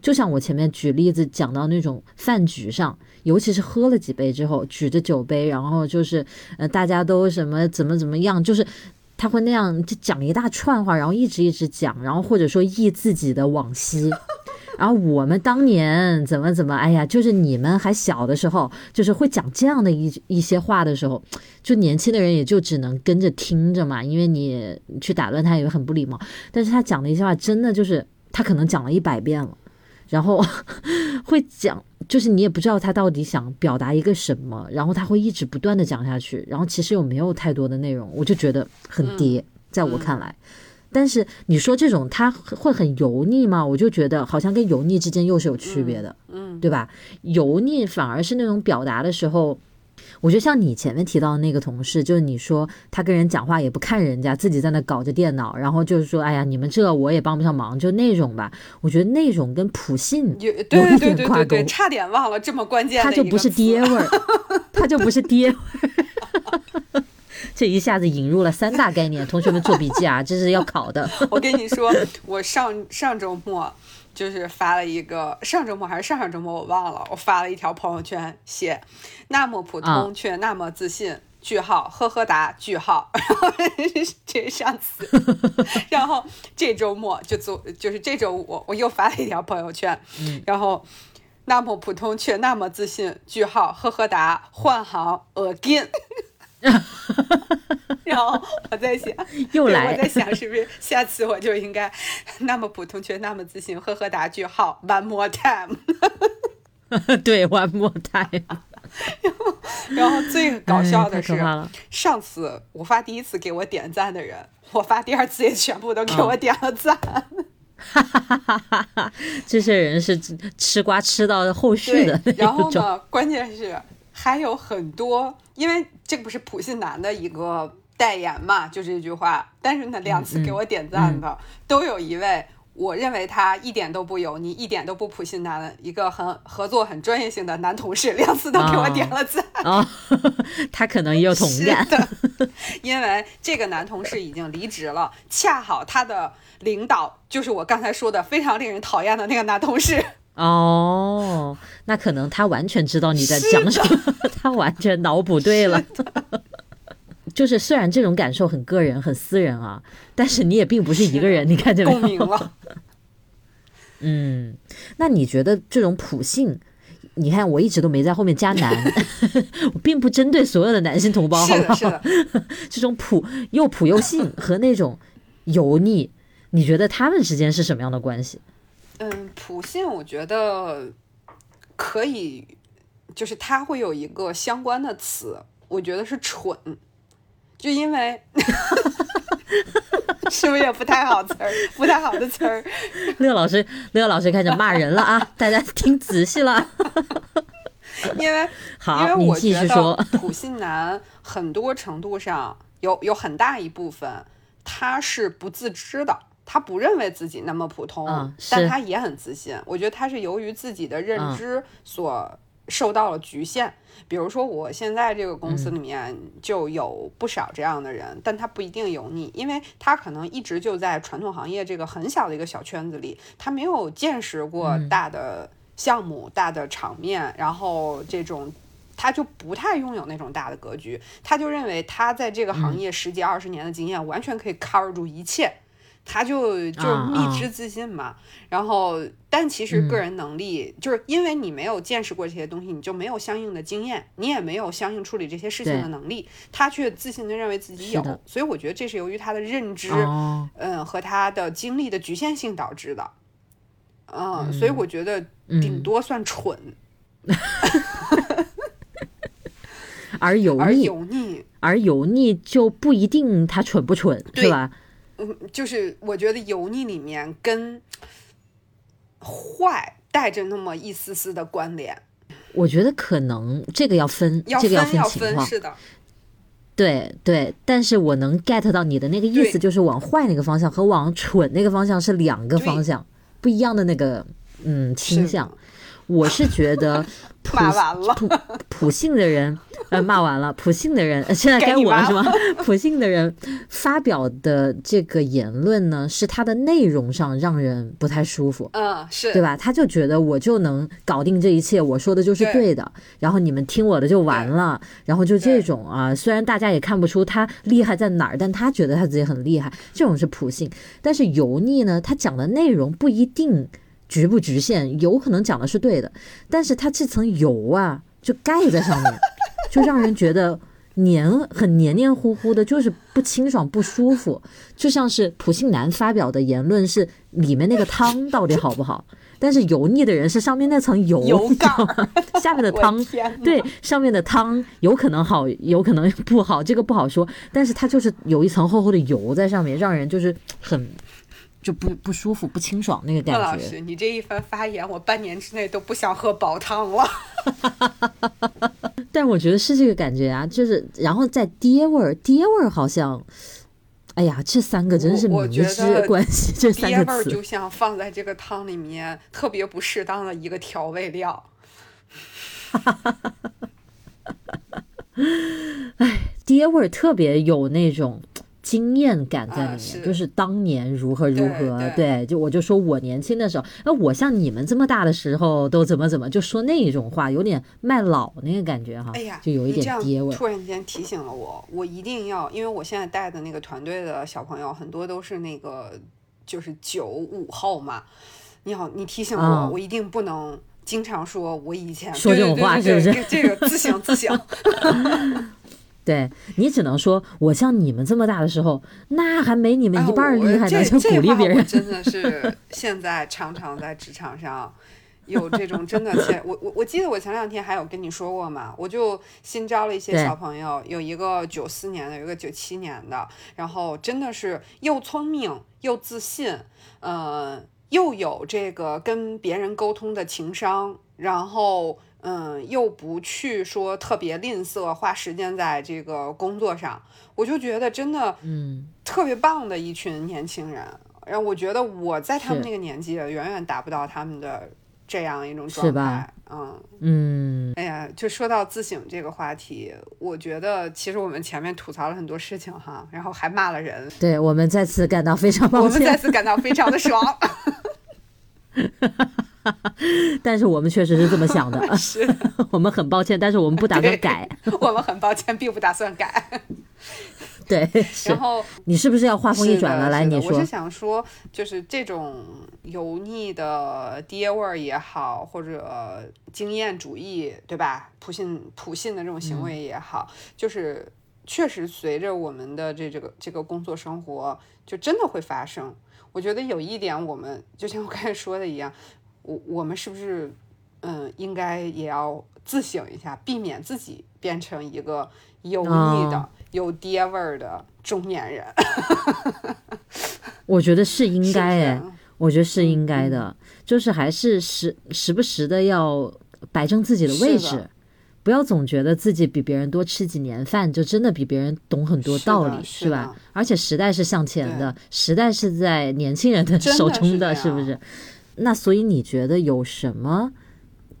就像我前面举例子讲到那种饭局上。尤其是喝了几杯之后，举着酒杯，然后就是呃，大家都什么怎么怎么样，就是他会那样就讲一大串话，然后一直一直讲，然后或者说忆自己的往昔，[laughs] 然后我们当年怎么怎么，哎呀，就是你们还小的时候，就是会讲这样的一一些话的时候，就年轻的人也就只能跟着听着嘛，因为你去打断他也很不礼貌。但是他讲的一些话，真的就是他可能讲了一百遍了。然后 [laughs] 会讲，就是你也不知道他到底想表达一个什么，然后他会一直不断的讲下去，然后其实又没有太多的内容，我就觉得很跌，在我看来。但是你说这种他会很油腻吗？我就觉得好像跟油腻之间又是有区别的，嗯，对吧？油腻反而是那种表达的时候，我觉得像你前面提到的那个同事，就是你说他跟人讲话也不看人家，自己在那搞着电脑，然后就是说，哎呀，你们这我也帮不上忙，就那种吧。我觉得那种跟普信有一对对对对，点挂钩，差点忘了这么关键的他就不是爹味儿，[laughs] 他就不是爹味儿。[laughs] 这一下子引入了三大概念，同学们做笔记啊，这是要考的。我跟你说，我上上周末就是发了一个，上周末还是上上周末我忘了，我发了一条朋友圈，写那么普啊通却那么自信。句号，呵呵哒，句号，[laughs] 然后这上次，[laughs] 然后这周末就做，就是这周五我又发了一条朋友圈，然后那么普通却那么自信，句号，呵呵哒，换行 again，[laughs] 然后我在想，[laughs] 又来我在想是不是下次我就应该那么普通却那么自信，呵呵答句号，one more time。[laughs] 对，one more time。然后最搞笑的哎是，上次我发第一次给我点赞的人，我发第二次也全部都给我点了赞。哈哈哈哈哈这些人是吃吃瓜吃到后续。然后呢，关键是还有很多，因为这个不是普信男的一个代言嘛，就这句话。但是呢，两次给我点赞的、都有一位。我认为他一点都不油腻，一点都不普信男，一个很合作很专业性的男同事，两次都给我点了赞。哦，[laughs] 他可能也有同感。因为这个男同事已经离职了，恰好他的领导就是我刚才说的非常令人讨厌的那个男同事。哦，那可能他完全知道你在讲什么，[laughs] 他完全脑补对了。就是虽然这种感受很个人、很私人啊，但是你也并不是一个人，你看见没有？共鸣了。嗯，那你觉得这种普信？你看，我一直都没在后面加男，[laughs] 我并不针对所有的男性同胞，好不好？是，[laughs] 这种普又普又性和那种油腻，你觉得他们之间是什么样的关系？嗯，普信我觉得可以，就是它会有一个相关的词，我觉得是蠢，就因为 [laughs] 是不是也不太好词儿，不太好的词儿？[laughs] 乐老师，乐老师开始骂人了啊！大家听仔细了。[laughs] 因为好因，为我觉得继续说。普信男很多程度上有有很大一部分他是不自知的，他不认为自己那么普通，嗯但他也很自信。我觉得他是由于自己的认嗯知所受到了局限。比如说，我现在这个公嗯司里面就有不少这样的人，但他不一定有你，因为他可能一直就在传统行业这个很小的一个小圈子里，他没有见识过嗯大的项目、大的场面，然后这种。他就不太拥有那种大的格局，他就认为他在这个行嗯业十几二十年的经验，完全可以 cover 住一切，他就就是啊。蜜汁自信嘛。然后，但其实个嗯。人能力，就是因为你没有见识过这些东西，你就没有相应的经验，你也没有相应处理这些事情的能力，他却自信的认为自己有，所以我觉得这是由于他的认知，哦，嗯，和他的经历的局限性导致的。嗯，嗯所以我觉得顶多算蠢，[laughs] 而油腻而，油腻，而油腻就不一定他蠢不蠢，对是吧？嗯，就是我觉得油腻里面跟坏带着那么一丝丝的关联，我觉得可能这个要分，要这个要分，情况。是的，对对，但是我能 get 到你的那个意思，就是往坏那个方向和往蠢那个方向是两个方向，不一样的那个嗯倾向。我是觉得 [laughs] 普骂完了，普普信的人，呃，骂完了，[laughs] 普信的人，呃 [laughs] 现在该我了是吗？普信的人发表的这个言论呢，是他的内容上让人不太舒服。嗯，是对吧？他就觉得我就能搞定这一切，我说的就是对对的，然后你们听我的就完了，然后就这种啊，虽然大家也看不出他厉害在哪儿，但他觉得他自己很厉害，这种是普信。但是油腻呢，他讲的内容不一定局不局限，有可能讲的是对的，但是它这层油啊，就盖在上面，就让人觉得。黏很黏黏糊糊的，就是不清爽不舒服，就像是普信男发表的言论是里面那个汤到底好不好，但是油腻的人是上面那层油，油盖你知道吗下面的汤对上面的汤有可能好，有可能不好，这个不好说，但是它就是有一层厚厚的油在上面，让人就是很就不不舒服、不清爽那个感觉。师，你这一番发言，我半年之内都不想喝煲汤了。[laughs] 但我觉得是这个感觉啊，就是然后在爹味儿，爹味儿好像，哎呀，这三个真是明知关系，这三个词就像放在这个汤里面特别不适当的一个调味料。哈哈哈哈哈！哎，爹味儿特别有那种。经验感在里面，就是当年如何如何，对，就我就说我年轻的时候，那我像你们这么大的时候都怎么怎么，就说那一种话，有点卖老那个感觉哈，哎呀，就有一点爹味。突然间提醒了我，我一定要，因为我现在带的那个团队的小朋友很多都是那个就是九五后嘛，你好，你提醒我，我一定不能经常说我以前说这种话，是不是？这个自省自省。[laughs] 对你只能说，我像你们这么大的时候，那还没你们一半厉害呢，就鼓励别人。真的是现在常常在职场上有这种真的，前 [laughs] 我我我记得我前两天还有跟你说过嘛，[laughs] 我就新招了一些小朋友，有一个九四年的，有一个九七年的，然后真的是又聪明又自信，嗯，又有这个跟别人沟通的情商，然后。嗯，又不去说特别吝啬花时间在这个工作上，我就觉得真的，嗯，特别棒的一群年轻人。然后我觉得我在他们那个年纪远远达不到他们的这样一种状态。嗯嗯，哎呀，就说到自省这个话题，我觉得其实我们前面吐槽了很多事情哈，然后还骂了人。对我们再次感到非常抱歉，我们再次感到非常的爽。[laughs] [laughs] 但是我们确实是这么想的，[laughs] 是 [laughs] 我们很抱歉，但是我们不打算改。我们很抱歉，并不打算改。对，然后你是不是要话锋一转了？来，你说。我是想说，就是这种油腻的爹味儿也好，或者经验主义，对吧？普信普信的这种行为也好，就是确实随着我们的这这个这个工作生活，就真的会发生。我觉得有一点，我们就像我刚才说的一样。我我们是不是，嗯，应该也要自省一下，避免自己变成一个油腻的、有爹味儿的中年人？[laughs] 我觉得是应该哎，我觉得是应该的，就是还是时时不时的要摆正自己的位置，不要总觉得自己比别人多吃几年饭，就真的比别人懂很多道理，是吧？而且时代是向前的，时代是在年轻人的手中的，是不是？那所以你觉得有什么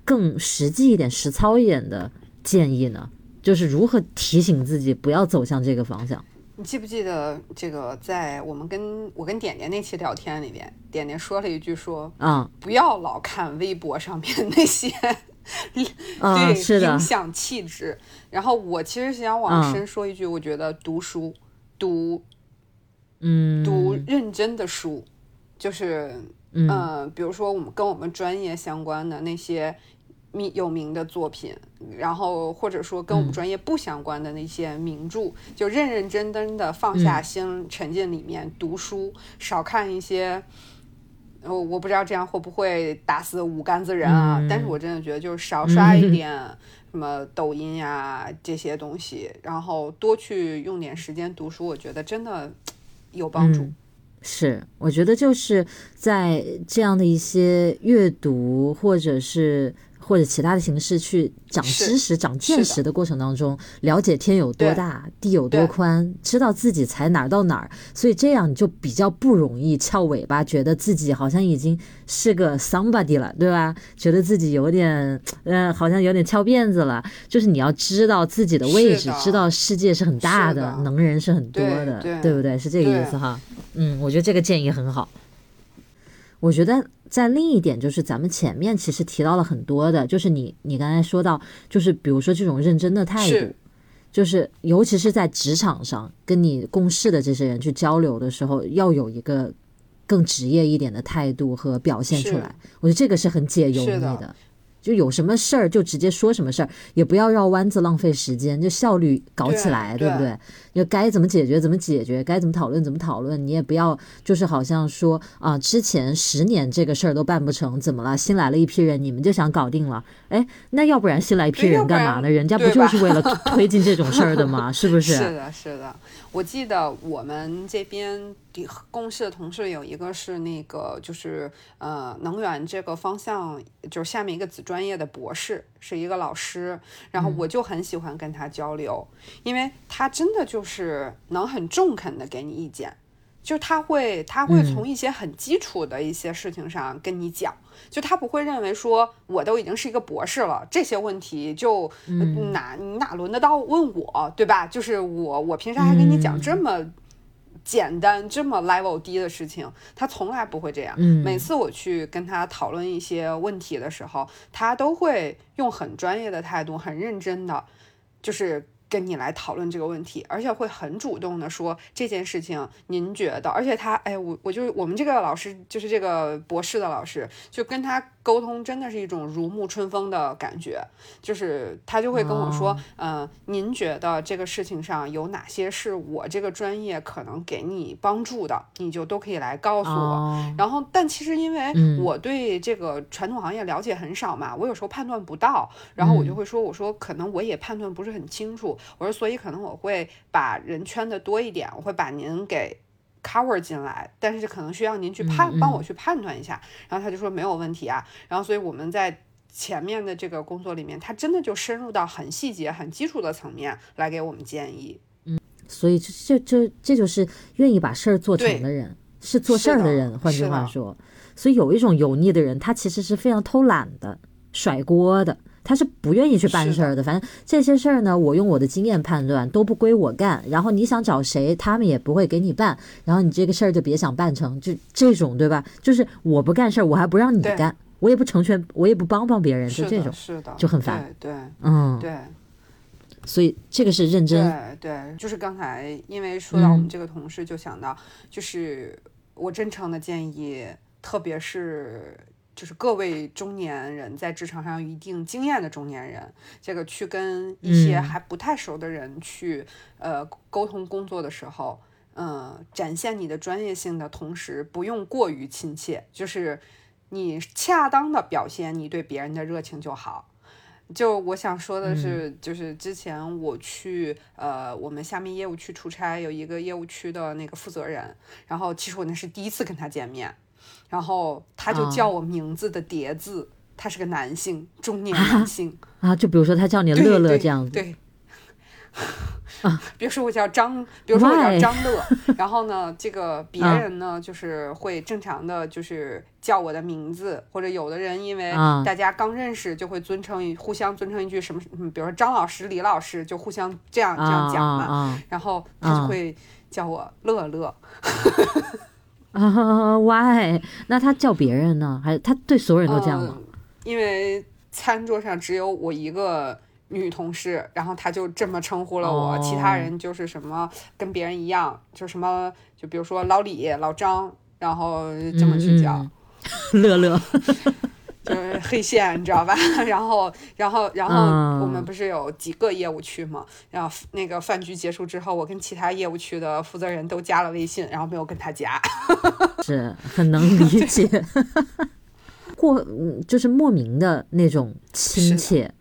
更实际一点、实操一点的建议呢？就是如何提醒自己不要走向这个方向？你记不记得这个，在我们跟我跟点点那期聊天里面，点点说了一句说：“啊，不要老看微博上面那些，[laughs] 对，影响气质。”然后我其实想往深说一句，我觉得读书，读，嗯，读认真的书，就是。嗯，比如说我们跟我们专业相关的那些名有名的作品，然后或者说跟我们专业不相关的那些名著，就认认真真的放下心，沉浸里面读书，少看一些。我我不知道这样会不会打死五竿子人啊？但是我真的觉得就是少刷一点什么抖音呀这些东西，然后多去用点时间读书，我觉得真的有帮助。是，我觉得就是在这样的一些阅读，或者是。或者其他的形式去长知识、长见识的过程当中，了解天有多大，地有多宽，知道自己才哪儿到哪儿，所以这样你就比较不容易翘尾巴，觉得自己好像已经是个 somebody 了，对吧？觉得自己有点，嗯，好像有点翘辫子了。就是你要知道自己的位置，知道世界是很大的，能人是很多的，对不对？是这个意思哈。嗯，我觉得这个建议很好。我觉得。在另一点就是，咱们前面其实提到了很多的，就是你你刚才说到，就是比如说这种认真的态度，就是尤其是在职场上跟你共事的这些人去交流的时候，要有一个更职业一点的态度和表现出来。我觉得这个是很解油腻的。就有什么事儿就直接说什么事儿，也不要绕弯子浪费时间，就效率搞起来，对不对？就该怎么解决怎么解决，该怎么讨论怎么讨论。你也不要就是好像说啊，之前十年这个事儿都办不成，怎么了？新来了一批人，你们就想搞定了？哎，那要不然新来一批人干嘛呢？人家不就是为了推进这种事儿的吗？是不是？是的，是的。我记得我们这边公司的同事有一个是那个就是呃能源这个方向，就是下面一个子专业的博士，是一个老师，然后我就很喜欢跟他交流，因为他真的就是能很中肯的给你意见。就他会，他会从一些很基础的一些事情上跟你讲，就他不会认为说我都已经是一个博士了，这些问题就哪你哪轮得到问我，对吧？就是我我平时还跟你讲这么简单、这么 level 低的事情，他从来不会这样。每次我去跟他讨论一些问题的时候，他都会用很专业的态度、很认真的，就是。跟你来讨论这个问题，而且会很主动的说这件事情，您觉得？而且他，哎，我我就我们这个老师就是这个博士的老师，就跟他沟通真的是一种如沐春风的感觉，就是他就会跟我说，嗯，您觉得这个事情上有哪些是我这个专业可能给你帮助的，你就都可以来告诉我。然后，但其实因为我对这个传统行业了解很少嘛，我有时候判断不到，然后我就会说，我说可能我也判断不是很清楚。我说，所以可能我会把人圈的多一点，我会把您给 cover 进来，但是可能需要您去判，帮我去判断一下。然后他就说没有问题啊。然后所以我们在前面的这个工作里面，他真的就深入到很细节、很基础的层面来给我们建议。嗯，所以这这这这就是愿意把事儿做成的人，是做事儿的人。换句话说，所以有一种油腻的人，他其实是非常偷懒的、甩锅的。他是不愿意去办事儿的，反正这些事儿呢，我用我的经验判断都不归我干。然后你想找谁，他们也不会给你办。然后你这个事儿就别想办成，就这种对吧？就是我不干事儿，我还不让你干，我也不成全，我也不帮帮别人，就这种，是的，就很烦。对，嗯，对。所以这个是认真。对对，就是刚才因为说到我们这个同事，就想到就是我真诚的建议，特别是。就是各位中年人在职场上有一定经验的中年人，这个去跟一些还不太熟的人去呃沟通工作的时候，嗯，展现你的专业性的同时，不用过于亲切，就是你恰当的表现你对别人的热情就好。就我想说的是，就是之前我去呃我们下面业务区出差，有一个业务区的那个负责人，然后其实我那是第一次跟他见面。然后他就叫我名字的叠字，他是个男性，[laughs] 中年男性啊。就比如说他叫你乐乐这样子，对。啊，[laughs] 比如说我叫张，比如说我叫张乐，[laughs] 然后呢，这个别人呢就是会正常的就是叫我的名字，或者有的人因为大家刚认识就会尊称一互相尊称一句什么，比如说张老师、李老师，就互相这样这样讲嘛。然后他就会叫我乐乐。啊，[laughs] Why？那他叫别人呢？还他对所有人都这样吗？因为餐桌上只有我一个女同事，然后他就这么称呼了我，其他人就是什么跟别人一样，就什么，就比如说老李、老张，然后这么去叫，[laughs] 乐乐。[laughs] 就是黑线，你知道吧？[laughs] 然后，然后，然后我们不是有几个业务区嘛？然后那个饭局结束之后，我跟其他业务区的负责人都加了微信，然后没有跟他加，[laughs] 是很能理解。[laughs] 过，就是莫名的那种亲切，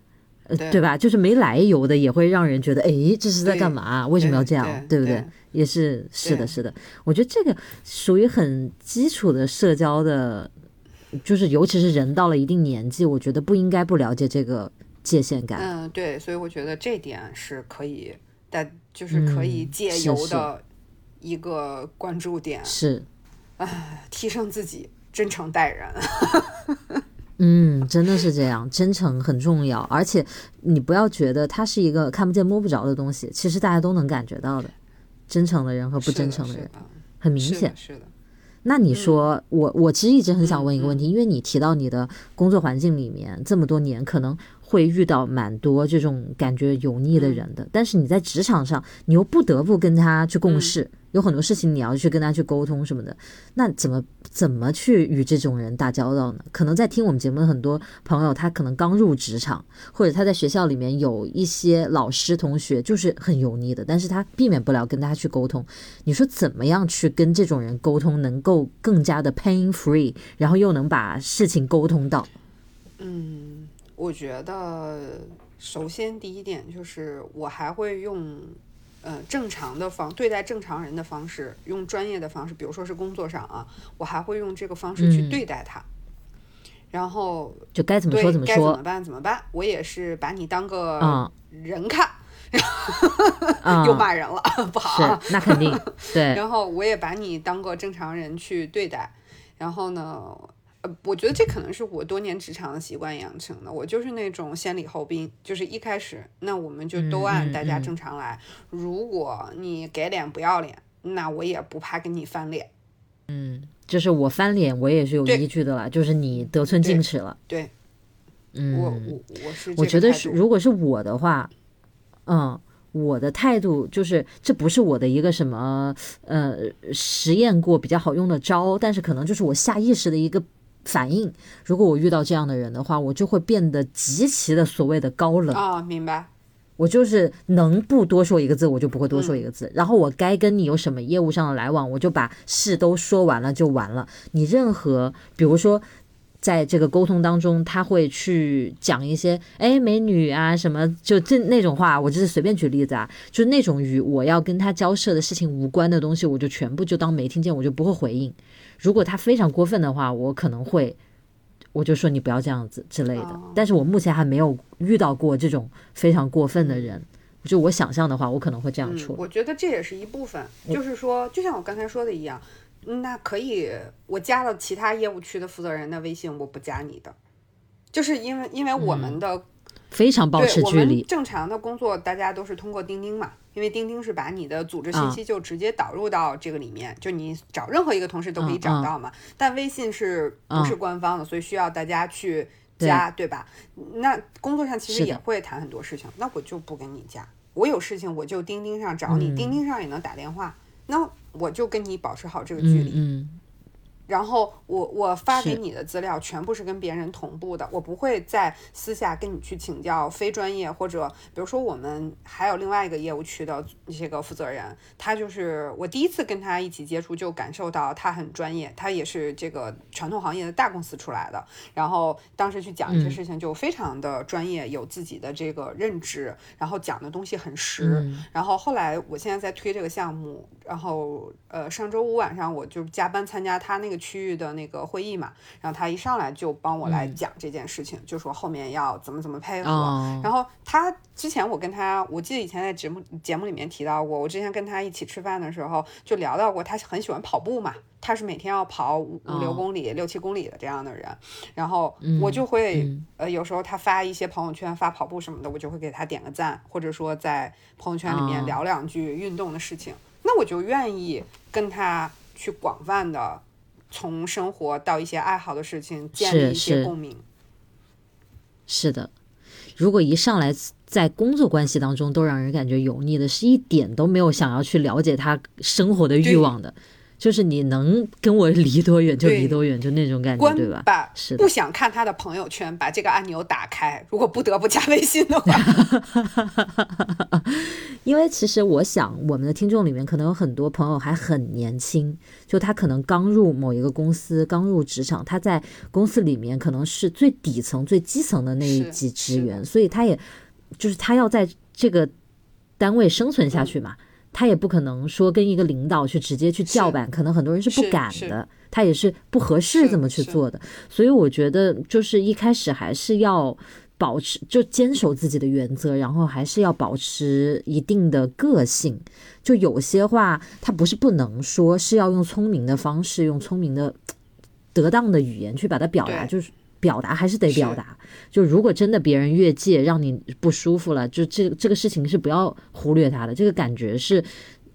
对吧？就是没来由的，也会让人觉得，哎，这是在干嘛？为什么要这样？对不对？也是，是的，是的。我觉得这个属于很基础的社交的。就是，尤其是人到了一定年纪，我觉得不应该不了解这个界限感。嗯，对，所以我觉得这点是可以，但就是可以借由的一个关注点是，哎，提升自己，真诚待人。[laughs] 嗯，真的是这样，真诚很重要，而且你不要觉得它是一个看不见摸不着的东西，其实大家都能感觉到的，真诚的人和不真诚的人，很明显。是的。那你说我我其实一直很想问一个问题，因为你提到你的工作环境里面这么多年，可能会遇到蛮多这种感觉油腻的人的，但是你在职场上，你又不得不跟他去共事。有很多事情你要去跟他去沟通什么的，那怎么怎么去与这种人打交道呢？可能在听我们节目的很多朋友，他可能刚入职场，或者他在学校里面有一些老师同学就是很油腻的，但是他避免不了跟他去沟通。你说怎么样去跟这种人沟通，能够更加的 pain free，然后又能把事情沟通到？嗯，我觉得首先第一点就是我还会用。呃正常的方对待正常人的方式，用专业的方式，比如说是工作上啊，我还会用这个方式去对待他。然后就该怎么对说怎么说该怎么，办怎么办？我也是把你当个嗯人看，啊、[laughs] 又骂人了，不好啊。那肯定 [laughs] 对，然后我也把你当个正常人去对待。然后呢，呃，我觉得这可能是我多年职场的习惯养成的。我就是那种先礼后兵，就是一开始那我们就都按大家嗯正常来。如果你给脸不要脸，那我也不怕跟你翻脸。嗯就是我翻脸我也是有依据的啦，就是你得寸进尺了。对嗯，我我我是我觉得是，如果是我的话，嗯，我的态度就是，这不是我的一个什么呃实验过比较好用的招，但是可能就是我下意识的一个反应。如果我遇到这样的人的话，我就会变得极其的所谓的高冷。啊，明白。我就是能不多说一个字，我就不会多说一嗯个字。然后我该跟你有什么业务上的来往，我就把事都说完了就完了。你任何，比如说。在这个沟通当中，他会去讲一些“哎，美女啊”什么，就这那种话，我就是随便举例子啊，就是那种与我要跟他交涉的事情无关的东西，我就全部就当没听见，我就不会回应。如果他非常过分的话，我可能会，我就说你不要这样子之类的。哦但是我目前还没有遇到过这种非常过分的人。就我想象的话，我可能会这样嗯处，理。我觉得这也是一部分，就是说，就像我刚才说的一样，嗯那可以，我加了其他业务区的负责人的微信，我不加你的，就是因为因为我们的、非常保持距离。正常的工作，大家都是通过钉钉嘛，因为钉钉是把你的组织信啊息就直接导入到这个里面，就你找任何一个同事都可以嗯找到嘛。但微信是不是官方的，所以需要大家去加，对吧？那工作上其实也会谈很多事情，那我就不跟你加。我有事情我就钉钉上找你，嗯钉钉上也能打电话，那我就跟你保持好这个距离。嗯然后我我发给你的资料全部是跟别人同步的，我不会在私下跟你去请教非专业或者，比如说我们还有另外一个业务区的这个负责人，他就是我第一次跟他一起接触就感受到他很专业，他也是这个传统行业的大公司出来的，然后当时去讲一些嗯。事情就非常的专业，有自己的这个认知，然后讲的东西很实，嗯。然后后来我现在在推这个项目，然后呃上周五晚上我就加班参加他那个区域的那个会议嘛，然后他一上来就帮我来讲这件事情，就说后面要怎么怎么配合。哦，然后他之前我跟他，我记得以前在节目节目里面提到过，我之前跟他一起吃饭的时候就聊到过，他很喜欢跑步嘛，他是每天要跑五五六哦。公里、六七公里的这样的人，然后我就会、嗯。呃有时候他发一些朋友圈发跑步什么的，我就会给他点个赞，或者说在朋友圈里面哦。聊两句运动的事情，那我就愿意跟他去广泛的从生活到一些爱好的事情建立一些共鸣。是的。如果一上来在工作关系当中都让人感觉油腻的，是一点都没有想要去了解他生活的欲望的，就是你能跟我离多远就离多远，就那种感觉，对吧？把是不想看他的朋友圈，把这个按钮打开。如果不得不加微信的话，[laughs] 因为其实我想，我们的听众里面可能有很多朋友还很年轻，就他可能刚入某一个公司，刚入职场，他在公司里面可能是最底层、最基层的那一级职员，所以他也就是他要在这个单位生存下去嘛。他也不可能说跟一个领导去直接去叫板，可能很多人是不敢的，他也是不合适这么去做的。所以我觉得，就是一开始还是要保持，就坚守自己的原则，然后还是要保持一定的个性。就有些话，他不是不能说，是要用聪明的方式，用聪明的、[tsk] 得当的语言去把它表达，就是。表达还是得表达，就如果真的别人越界让你不舒服了，就这这个事情是不要忽略它的，这个感觉是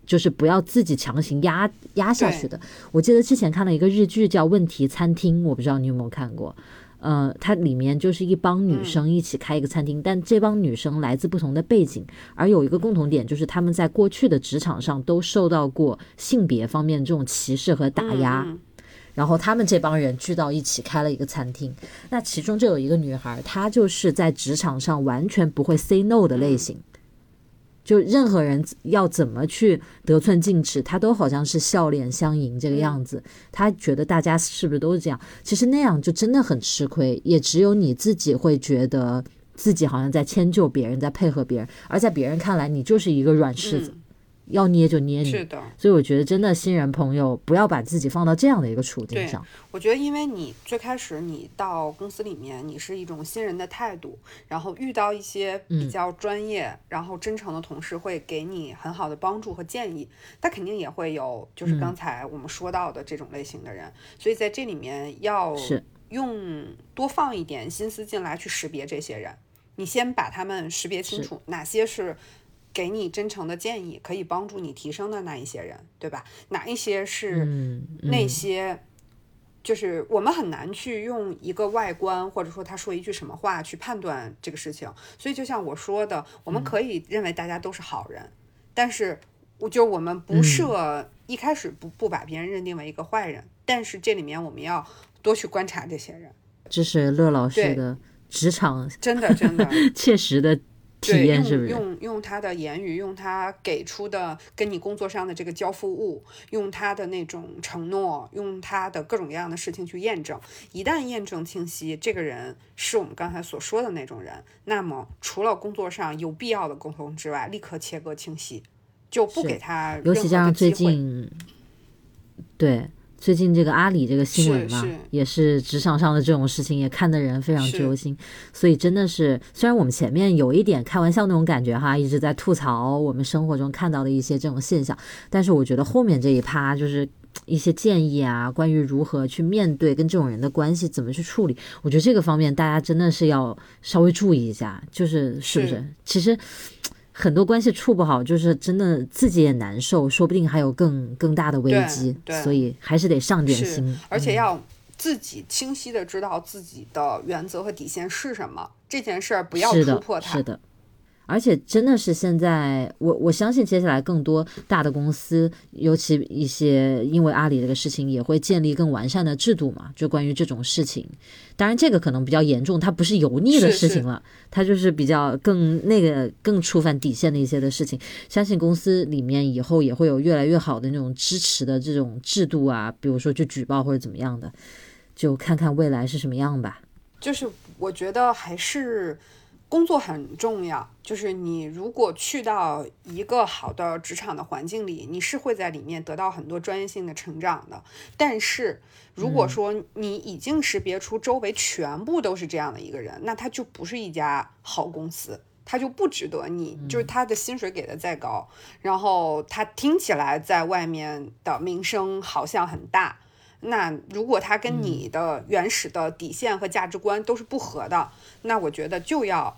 就是不要自己强行压压下去的。我记得之前看了一个日剧叫《问题餐厅》，我不知道你有没有看过。呃，它里面就是一帮女生一起开一个餐厅，但这帮女生来自不同的背景，而有一个共同点就是她们在过去的职场上都受到过性别方面这种歧视和打压。嗯然后他们这帮人聚到一起开了一个餐厅，那其中就有一个女孩，她就是在职场上完全不会 say no 的类型，就任何人要怎么去得寸进尺，她都好像是笑脸相迎这个样子。她觉得大家是不是都是这样？其实那样就真的很吃亏，也只有你自己会觉得自己好像在迁就别人，在配合别人，而在别人看来，你就是一个软柿子。要捏就捏你。是的，所以我觉得真的新人朋友不要把自己放到这样的一个处境上。我觉得，因为你最开始你到公司里面，你是一种新人的态度，然后遇到一些比较专业、然后真诚的同事，会给你很好的帮助和建议。他肯定也会有，就是刚才我们说到的这种类型的人。所以在这里面要用多放一点心思进来去识别这些人。你先把他们识别清楚，哪些是给你真诚的建议，可以帮助你提升的那一些人，对吧？哪一些是那些？就是我们很难去用一个外观，或者说他说一句什么话去判断这个事情。所以就像我说的，我们可以认为大家都是好人，但是我就我们不设一开始不不把别人认定为一个坏人。但是这里面我们要多去观察这些人。这是乐老师的职场真的真的 [laughs] 切实的。对，用用用他的言语，用他给出的跟你工作上的这个交付物，用他的那种承诺，用他的各种各样的事情去验证。一旦验证清晰，这个人是我们刚才所说的那种人，那么除了工作上有必要的沟通之外，立刻切割清晰，就不给他尤其加上最近，对。最近这个阿里这个新闻嘛，也是职场上的这种事情，也看得人非常揪心。所以真的是，虽然我们前面有一点开玩笑那种感觉哈，一直在吐槽我们生活中看到的一些这种现象，但是我觉得后面这一趴就是一些建议啊，关于如何去面对跟这种人的关系，怎么去处理，我觉得这个方面大家真的是要稍微注意一下，就是是不是？其实。很多关系处不好，就是真的自己也难受，说不定还有更更大的危机，所以还是得上点心，而且要自己清晰的知道自己的原则和底线是什么，这件事儿不要突破它。是的。而且真的是现在，我我相信接下来更多大的公司，尤其一些因为阿里这个事情，也会建立更完善的制度嘛。就关于这种事情，当然这个可能比较严重，它不是油腻的事情了，它就是比较更那个更触犯底线的一些的事情。相信公司里面以后也会有越来越好的那种支持的这种制度啊，比如说去举报或者怎么样的，就看看未来是什么样吧。就是我觉得还是。工作很重要，就是你如果去到一个好的职场的环境里，你是会在里面得到很多专业性的成长的。但是如果说你已经识别出周围全部都是这样的一个人，那他就不是一家好公司，他就不值得你。就是他的薪水给的再高，然后他听起来在外面的名声好像很大。那如果他跟你的原始的底线和价值观都是不合的，那我觉得就要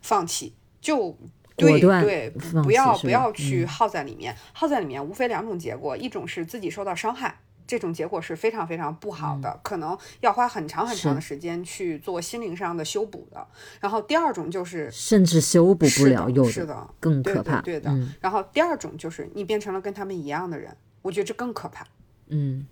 放弃，就对对，不要不要去耗在里面，耗在里面无非两种结果，一种是自己受到伤害，这种结果是非常非常不好的，可能要花很长很长的时间去做心灵上的修补的。然后第二种就是甚至修补不了，有是的更可怕，对的。然后第二种就是你变成了跟他们一样的人，我觉得这更可怕。嗯。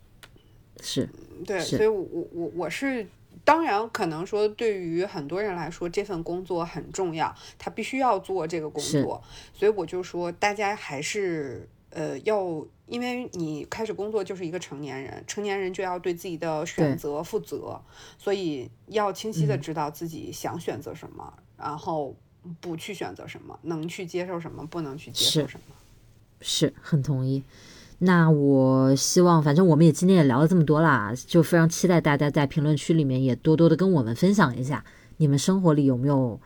是对，所以，我我我我是当然可能说，对于很多人来说，这份工作很重要，他必须要做这个工作，所以我就说，大家还是呃要，因为你开始工作就是一个成年人，成年人就要对自己的选择负责，所以要清晰的知道自己想选择什么，然后不去选择什么，能去接受什么，不能去接受什么，是很同意。那我希望，反正我们也今天也聊了这么多啦，就非常期待大家在评论区里面也多多的跟我们分享一下，你们生活里有没有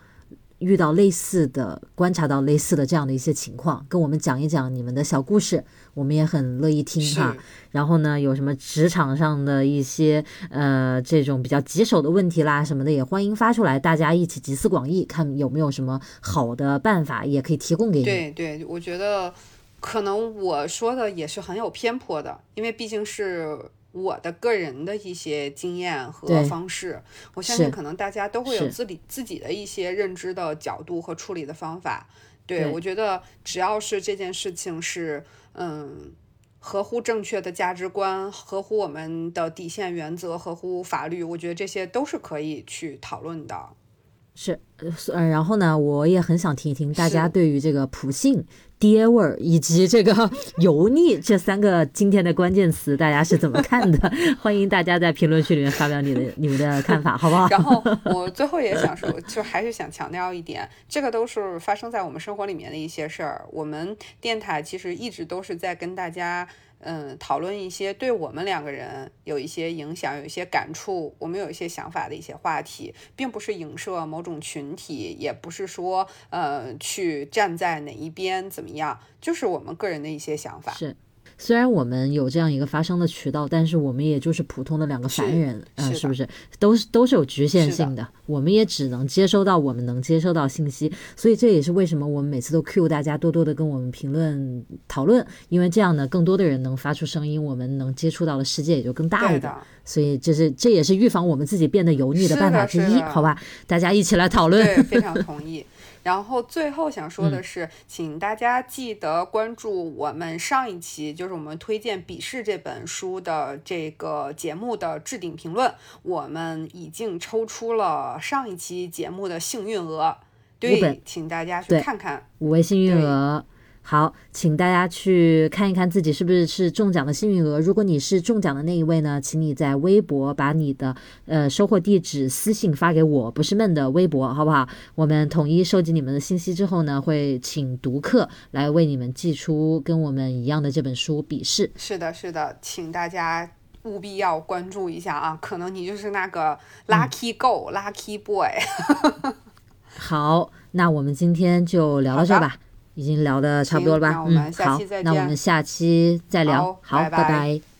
遇到类似的、观察到类似的这样的一些情况，跟我们讲一讲你们的小故事，我们也很乐意听哈。然后呢，有什么职场上的一些呃这种比较棘手的问题啦什么的，也欢迎发出来，大家一起集思广益，看有没有什么好的办法，也可以提供给你。对对，我觉得。可能我说的也是很有偏颇的，因为毕竟是我的个人的一些经验和方式。我相信可能大家都会有自己自己的一些认知的角度和处理的方法。对我觉得，只要是这件事情是嗯合乎正确的价值观、合乎我们的底线原则、合乎法律，我觉得这些都是可以去讨论的。是，呃，然后呢，我也很想听一听大家对于这个普信。爹味儿以及这个 [laughs] 油腻这三个今天的关键词，大家是怎么看的？[laughs] 欢迎大家在评论区里面发表你的你们的看法，好不好？[laughs] 然后我最后也想说，就还是想强调一点，这个都是发生在我们生活里面的一些事儿。我们电台其实一直都是在跟大家。嗯，讨论一些对我们两个人有一些影响、有一些感触，我们有一些想法的一些话题，并不是影射某种群体，也不是说呃去站在哪一边怎么样，就是我们个人的一些想法。是。虽然我们有这样一个发声的渠道，但是我们也就是普通的两个凡人啊，是不是？都是都是有局限性的，我们也只能接收到我们能接收到信息，所以这也是为什么我们每次都 Q 大家多多的跟我们评论讨论，因为这样呢，更多的人能发出声音，我们能接触到的世界也就更大一点。所以这是这也是预防我们自己变得油腻的办法之一，好吧？大家一起来讨论。对，非常同意。[laughs] 然后最后想说的是，请大家记得关注我们上一期，就是我们推荐《笔试》这本书的这个节目的置顶评论。我们已经抽出了上一期节目的幸运额，对，请大家去看看。五位幸运额。好，请大家去看一看自己是不是是中奖的幸运额。如果你是中奖的那一位呢，请你在微博把你的呃收货地址私信发给我，不是闷的微博，好不好？我们统一收集你们的信息之后呢，会请读客来为你们寄出跟我们一样的这本书《笔试》。是的，是的，请大家务必要关注一下啊，可能你就是那个 lucky go，lucky boy。[laughs] 好，那我们今天就聊到这吧。已经聊的差不多了吧？嗯，好，那我们下期再聊。好，拜拜。